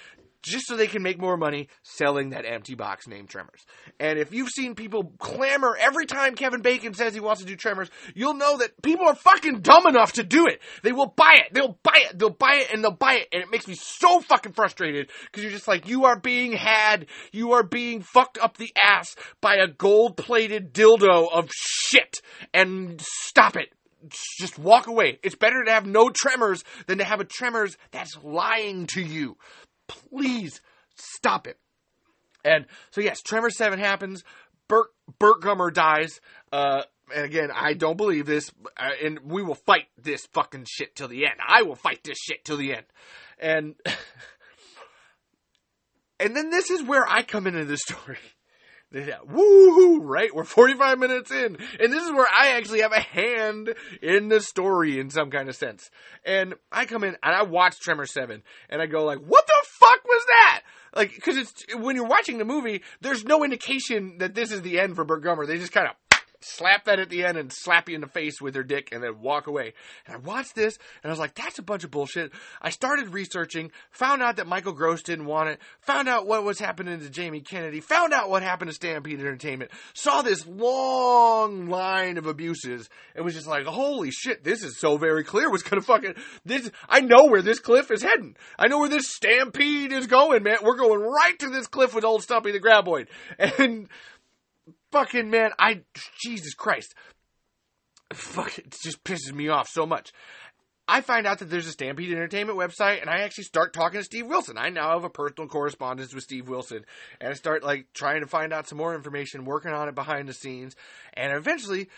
just so they can make more money selling that empty box named Tremors. And if you've seen people clamor every time Kevin Bacon says he wants to do Tremors, you'll know that people are fucking dumb enough to do it. They will buy it. They'll buy it. They'll buy it and they'll buy it. And it makes me so fucking frustrated because you're just like, you are being had. You are being fucked up the ass by a gold plated dildo of shit. And stop it just walk away. It's better to have no tremors than to have a tremors that's lying to you please stop it. And so yes, Tremor Seven happens. Burt Burt Gummer dies. Uh, and again, I don't believe this, uh, and we will fight this fucking shit till the end. I will fight this shit till the end. And and then this is where I come into the story. Woohoo, right? We're 45 minutes in. And this is where I actually have a hand in the story in some kind of sense. And I come in and I watch Tremor 7 and I go like, what the fuck was that? Like, cause it's, when you're watching the movie, there's no indication that this is the end for Burt Gummer. They just kind of slap that at the end and slap you in the face with their dick and then walk away. And I watched this and I was like, that's a bunch of bullshit. I started researching, found out that Michael Gross didn't want it, found out what was happening to Jamie Kennedy, found out what happened to Stampede Entertainment, saw this long line of abuses and was just like, holy shit, this is so very clear what's gonna fucking, this, I know where this cliff is heading. I know where this Stampede is going, man. We're going right to this cliff with old Stumpy the Graboid. And, fucking man, I Jesus Christ, fuck, it just pisses me off so much. I find out that there's a Stampede Entertainment website, and I actually start talking to Steve Wilson. I now have a personal correspondence with Steve Wilson, and I start like trying to find out some more information, working on it behind the scenes, and eventually,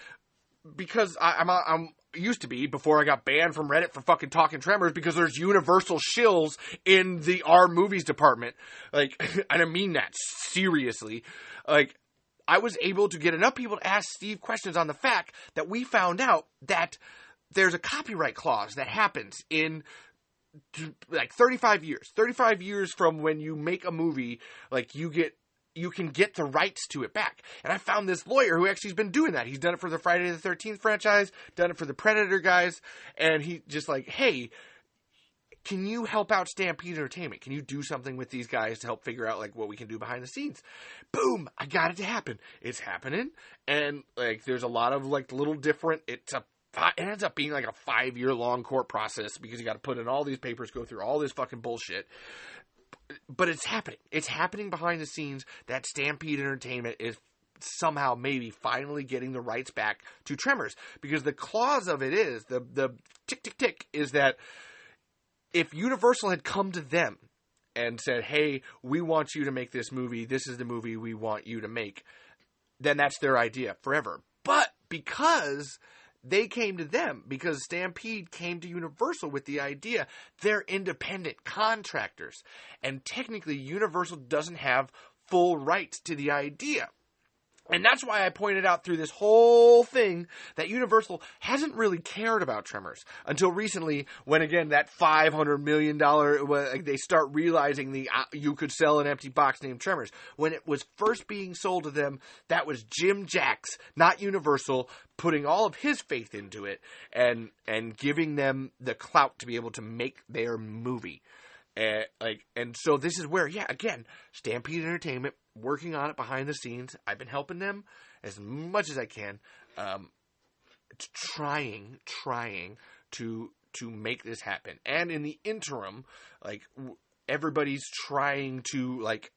because I, I'm I'm used to be before I got banned from Reddit for fucking talking tremors because there's universal shills in the R movies department. Like, and I mean that seriously. Like, I was able to get enough people to ask Steve questions on the fact that we found out that there's a copyright clause that happens in like 35 years 35 years from when you make a movie like you get you can get the rights to it back. And I found this lawyer who actually has been doing that. He's done it for the Friday the 13th franchise, done it for the Predator guys, and he just like, "Hey, can you help out Stampede Entertainment? Can you do something with these guys to help figure out like what we can do behind the scenes? Boom! I got it to happen. It's happening, and like there's a lot of like little different. It's a it ends up being like a five year long court process because you got to put in all these papers, go through all this fucking bullshit. But it's happening. It's happening behind the scenes. That Stampede Entertainment is somehow maybe finally getting the rights back to Tremors because the clause of it is the the tick tick tick is that if Universal had come to them and said, "Hey, we want you to make this movie. This is the movie we want you to make," then that's their idea forever. But because they came to them because Stampede came to Universal with the idea. They're independent contractors. And technically, Universal doesn't have full rights to the idea. And that's why I pointed out through this whole thing that Universal hasn't really cared about Tremors until recently, when again that five hundred million dollar they start realizing the uh, you could sell an empty box named Tremors. When it was first being sold to them, that was Jim Jacks, not Universal, putting all of his faith into it and and giving them the clout to be able to make their movie. And like, and so this is where, yeah, again, Stampede Entertainment working on it behind the scenes. I've been helping them as much as I can. Um, trying, trying to to make this happen. And in the interim, like everybody's trying to like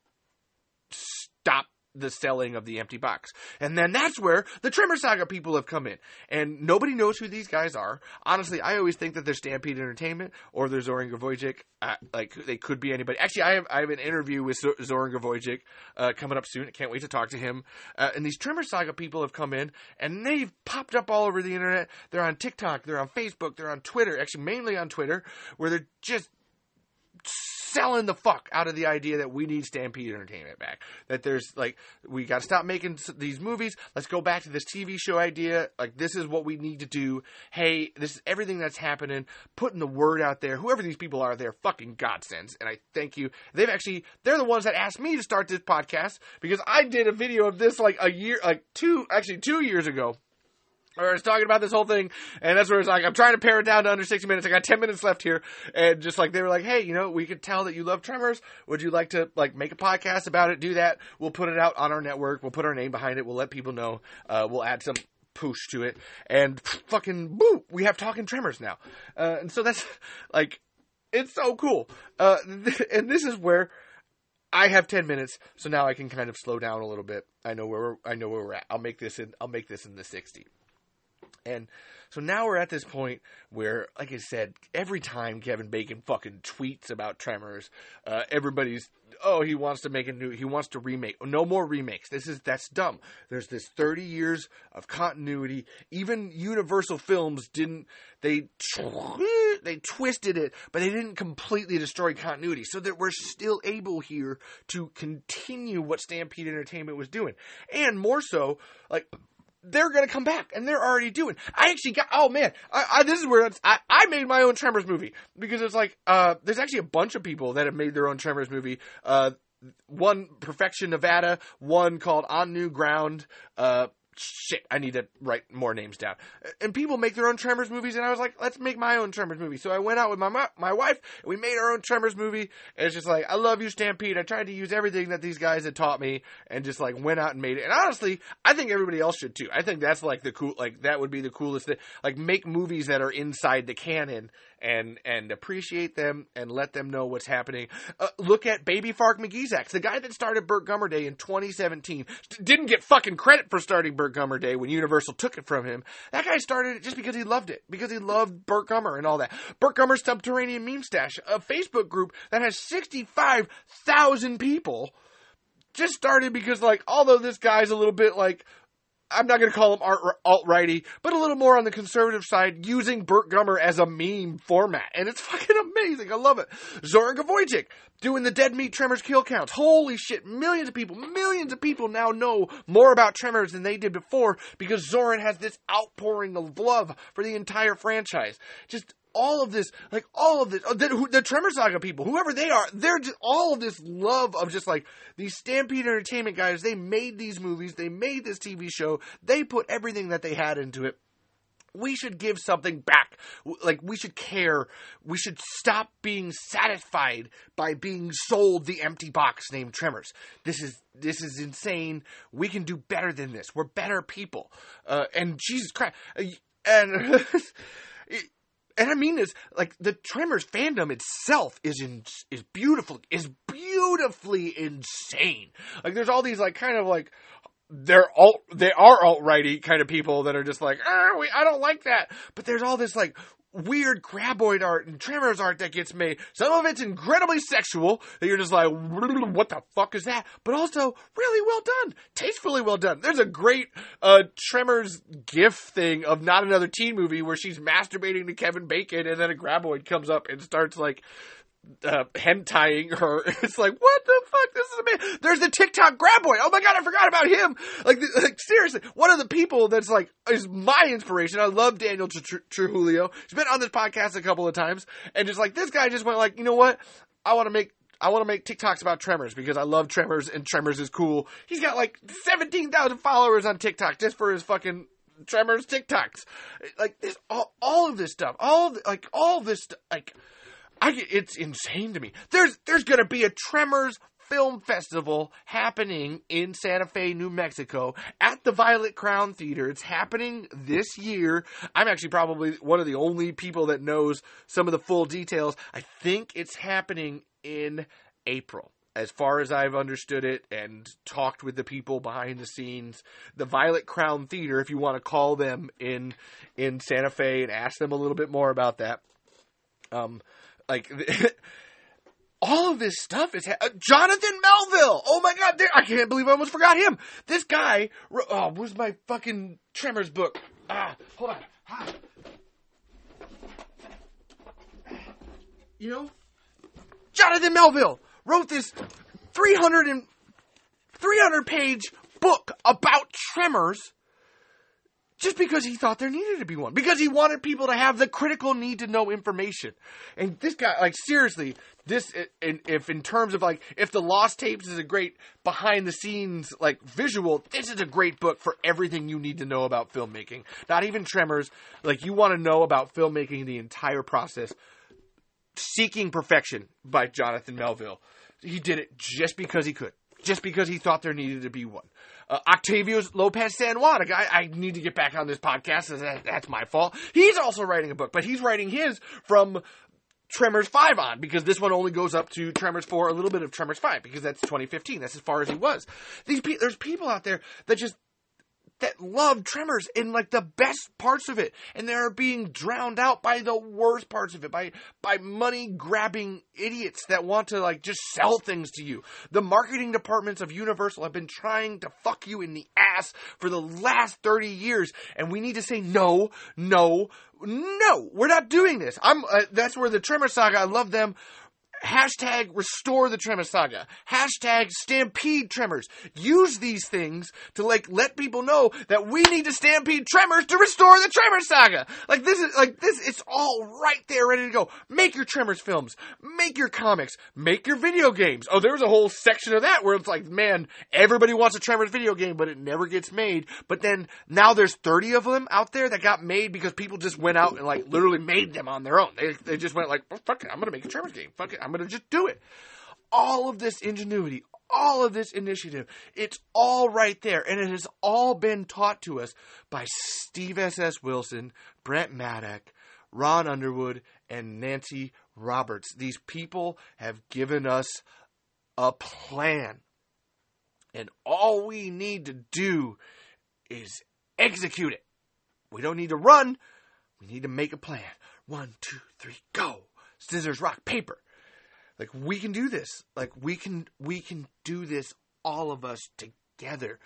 stop the selling of the empty box. And then that's where the Tremor Saga people have come in. And nobody knows who these guys are. Honestly, I always think that they're Stampede Entertainment or they're Zoran Gavojik. Uh, like, they could be anybody. Actually, I have, I have an interview with Zoran Gavojik uh, coming up soon. I can't wait to talk to him. Uh, and these Tremor Saga people have come in and they've popped up all over the internet. They're on TikTok, they're on Facebook, they're on Twitter, actually, mainly on Twitter, where they're just selling the fuck out of the idea that we need Stampede Entertainment back. That there's like we got to stop making these movies. Let's go back to this TV show idea. Like this is what we need to do. Hey, this is everything that's happening. Putting the word out there. Whoever these people are, they're fucking godsends, and I thank you. They've actually they're the ones that asked me to start this podcast because I did a video of this like a year, like two, actually two years ago or I was talking about this whole thing, and that's where it's like, I'm trying to pare it down to under 60 minutes. I got 10 minutes left here, and just like they were like, hey, you know, we could tell that you love Tremors. Would you like to like make a podcast about it? Do that. We'll put it out on our network. We'll put our name behind it. We'll let people know. Uh, we'll add some push to it, and fucking boo, we have talking Tremors now. Uh, and so that's like, it's so cool. Uh, and this is where. I have ten minutes, so now I can kind of slow down a little bit. I know where I know where we're at. I'll make this in. I'll make this in the sixty. And so now we're at this point where, like I said, every time Kevin Bacon fucking tweets about Tremors, uh, everybody's oh he wants to make a new he wants to remake. No more remakes. This is that's dumb. There's this 30 years of continuity. Even universal films didn't they they twisted it but they didn't completely destroy continuity. So that we're still able here to continue what stampede entertainment was doing. And more so like they're to come back and they're already doing. I actually got, oh man, I, I this is where I, I made my own Tremors movie because it's like, uh, there's actually a bunch of people that have made their own Tremors movie. Uh, one Perfection Nevada, one called On New Ground, uh, shit, I need to write more names down. And people make their own Tremors movies, and I was like, let's make my own Tremors movie. So I went out with my my wife, and we made our own Tremors movie. And it's just like, I love you, Stampede. I tried to use everything that these guys had taught me, and just like went out and made it. And honestly, I think everybody else should too. I think that's like the cool, like that would be the coolest thing. Like make movies that are inside the canon and and appreciate them and let them know what's happening. Uh, look at Baby Fark McGeezax, the guy that started Burt Gummer Day in 2017, didn't get fucking credit for starting Burt Gummer Day when Universal took it from him. That guy started it just because he loved it, because he loved Burt Gummer and all that. Burt Gummer's Subterranean Meme Stash, a Facebook group that has 65,000 people just started because like although this guy's a little bit like I'm not going to call him alt righty, but a little more on the conservative side, using Burt Gummer as a meme format, and it's fucking amazing. I love it. Zoran Gavojik doing the dead meat Tremors kill counts. Holy shit! Millions of people, millions of people now know more about Tremors than they did before because Zoran has this outpouring of love for the entire franchise. Just all of this, like all of this, uh, the, the Tremor Saga people, whoever they are, they're just all of this love of just like these Stampede Entertainment guys. They made these movies, they made this TV show, they put everything that they had into it. We should give something back. Like, we should care. We should stop being satisfied by being sold the empty box named Tremors. This is, this is insane. We can do better than this. We're better people. Uh, and Jesus Christ. Uh, and, and I mean this like the Tremors fandom itself is in is beautiful is beautifully insane. Like there's all these like kind of like they're alt they are alt righty kind of people that are just like ah, we, I don't like that. But there's all this like weird graboid art and Tremors art that gets made. Some of it's incredibly sexual that you're just like, what the fuck is that? But also really well done, tastefully well done. There's a great uh, Tremors gif thing of not another teen movie where she's masturbating to Kevin Bacon and then a graboid comes up and starts like uh, hentai her. It's like, what the fuck? This is amazing. There's the TikTok Graboid. Oh my god, I forgot about him. Like, like seriously, one of the people that's like is my inspiration. I love Daniel Trujillo. He's been on this podcast a couple of times, and just like this guy just went like, you know what? I want to make I want to make TikToks about Tremors because I love Tremors and Tremors is cool. He's got like 17,000 followers on TikTok just for his fucking Tremors TikToks. Like this, all, all of this stuff, all like all this, like I, it's insane to me. There's there's gonna be a Tremors film festival happening in Santa Fe, New Mexico at the Violet Crown Theater. It's happening this year. I'm actually probably one of the only people that knows some of the full details. I think it's happening in April. as far as I've understood it and talked with the people behind the scenes, the Violet Crown Theater, if you want to call them in in Santa Fe and ask them a little bit more about that. Um, like all of this stuff is ha- uh, Jonathan Melville. Oh my God, I can't believe I almost forgot him. This guy. Oh, where's my fucking Tremors book? Ah, hold on. Ah. You know, Jonathan Melville wrote this 300 and 300 page book about tremors just because he thought there needed to be one. Because he wanted people to have the critical need to know information. And this guy like seriously this if in terms of like if the lost tapes is a great behind the scenes like visual this is a great book for everything you need to know about filmmaking. Not even tremors. Like you want to know about filmmaking the entire process. Seeking perfection by jonathan melville. He did it just because he could, just because he thought there needed to be one. Uh, Lopez San Juan, a guy I need to get back on this podcast. That, that's my fault. He's also writing a book, but he's writing his from Tremors 5 on because this one only goes up to Tremors 4, a little bit of Tremors 5 because that's 2015. That's as far as he was. These pe- there's people out there that just that love Tremors in like the best parts of it, and they're being drowned out by the worst parts of it, by by money grabbing idiots that want to like just sell things to you. The marketing departments of Universal have been trying to fuck you in the ass for the last thirty years, and we need to say no, no, no. We're not doing this. I'm. Uh, that's where the Tremor saga. I love them hashtag restore the Tremor Saga, hashtag stampede Tremors. Use these things to like let people know that we need to stampede Tremors to restore the Tremor Saga. Like this is like this, it's all right there, ready to go. Make your Tremors films, make your comics, make your video games. Oh, there's a whole section of that where it's like, man, everybody wants a Tremors video game, but it never gets made. But then now there's 30 of them out there that got made because people just went out and like literally made them on their own. They, they just went like, well, fuck it, I'm gonna make a Tremors game. Fuck it, I'm I'm going to just do it. All of this ingenuity, all of this initiative, it's all right there. And it has all been taught to us by Steve S.S. Wilson, Brent Maddock, Ron Underwood, and Nancy Roberts. These people have given us a plan. And all we need to do is execute it. We don't need to run. We need to make a plan. One, two, three, go. Scissors, rock, paper. Like we can do this. Like we can we can do this all of us together.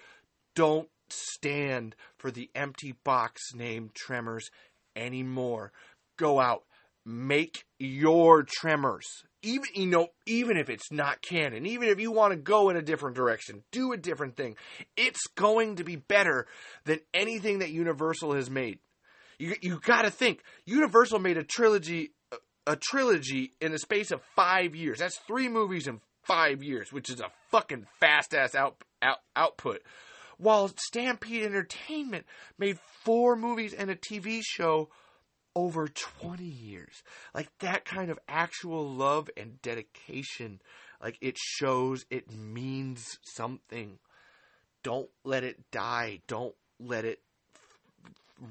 Don't stand for the empty box named Tremors anymore. Go out, make your Tremors. Even you know, even if it's not canon, even if you want to go in a different direction, do a different thing. It's going to be better than anything that Universal has made. You you got to think Universal made a trilogy a trilogy in the space of five years. That's three movies in five years, which is a fucking fast ass out, out, output. While Stampede Entertainment made four movies and a TV show over 20 years. Like that kind of actual love and dedication. Like it shows it means something. Don't let it die. Don't let it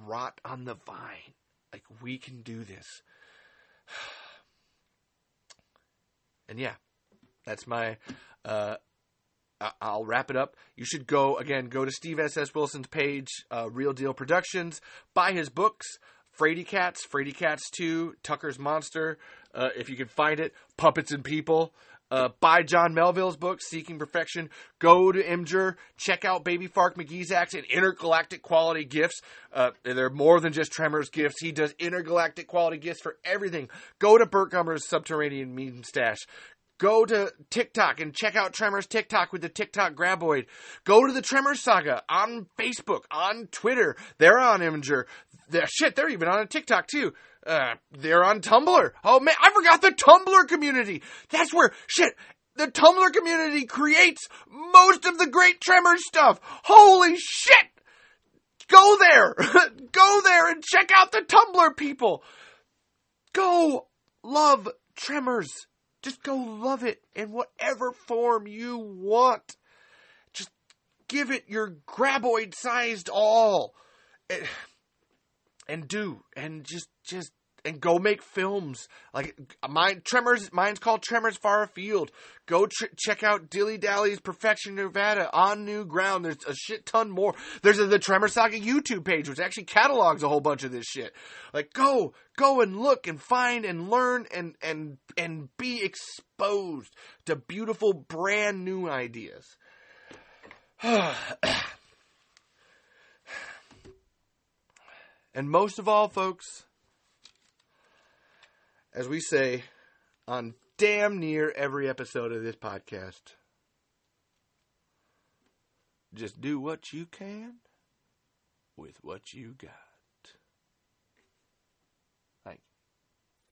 rot on the vine. Like we can do this. and yeah, that's my. Uh, I'll wrap it up. You should go again. Go to Steve S. S. Wilson's page, uh, Real Deal Productions. Buy his books, Fraidy Cats, Fraidy Cats Two, Tucker's Monster. Uh, if you can find it, Puppets and People. Uh, buy John Melville's book, Seeking Perfection. Go to Imgur. Check out Baby Fark McGeezax and intergalactic quality gifts. Uh, they're more than just Tremors gifts. He does intergalactic quality gifts for everything. Go to Burt Gummer's Subterranean Meme Stash. Go to TikTok and check out Tremors TikTok with the TikTok Graboid. Go to the Tremors Saga on Facebook, on Twitter. They're on Imgur. They're, shit, they're even on a TikTok too. Uh, they're on Tumblr. Oh man, I forgot the Tumblr community. That's where shit. The Tumblr community creates most of the great Tremors stuff. Holy shit! Go there, go there and check out the Tumblr people. Go love Tremors. Just go love it in whatever form you want. Just give it your graboid sized all. Eh, and do and just just and go make films. Like mine, Tremors. Mine's called Tremors Far Afield. Go tr- check out Dilly Dally's Perfection Nevada on new ground. There's a shit ton more. There's a, the Tremor Saga YouTube page, which actually catalogs a whole bunch of this shit. Like go, go and look and find and learn and and and be exposed to beautiful brand new ideas. and most of all, folks, as we say on damn near every episode of this podcast, just do what you can with what you got.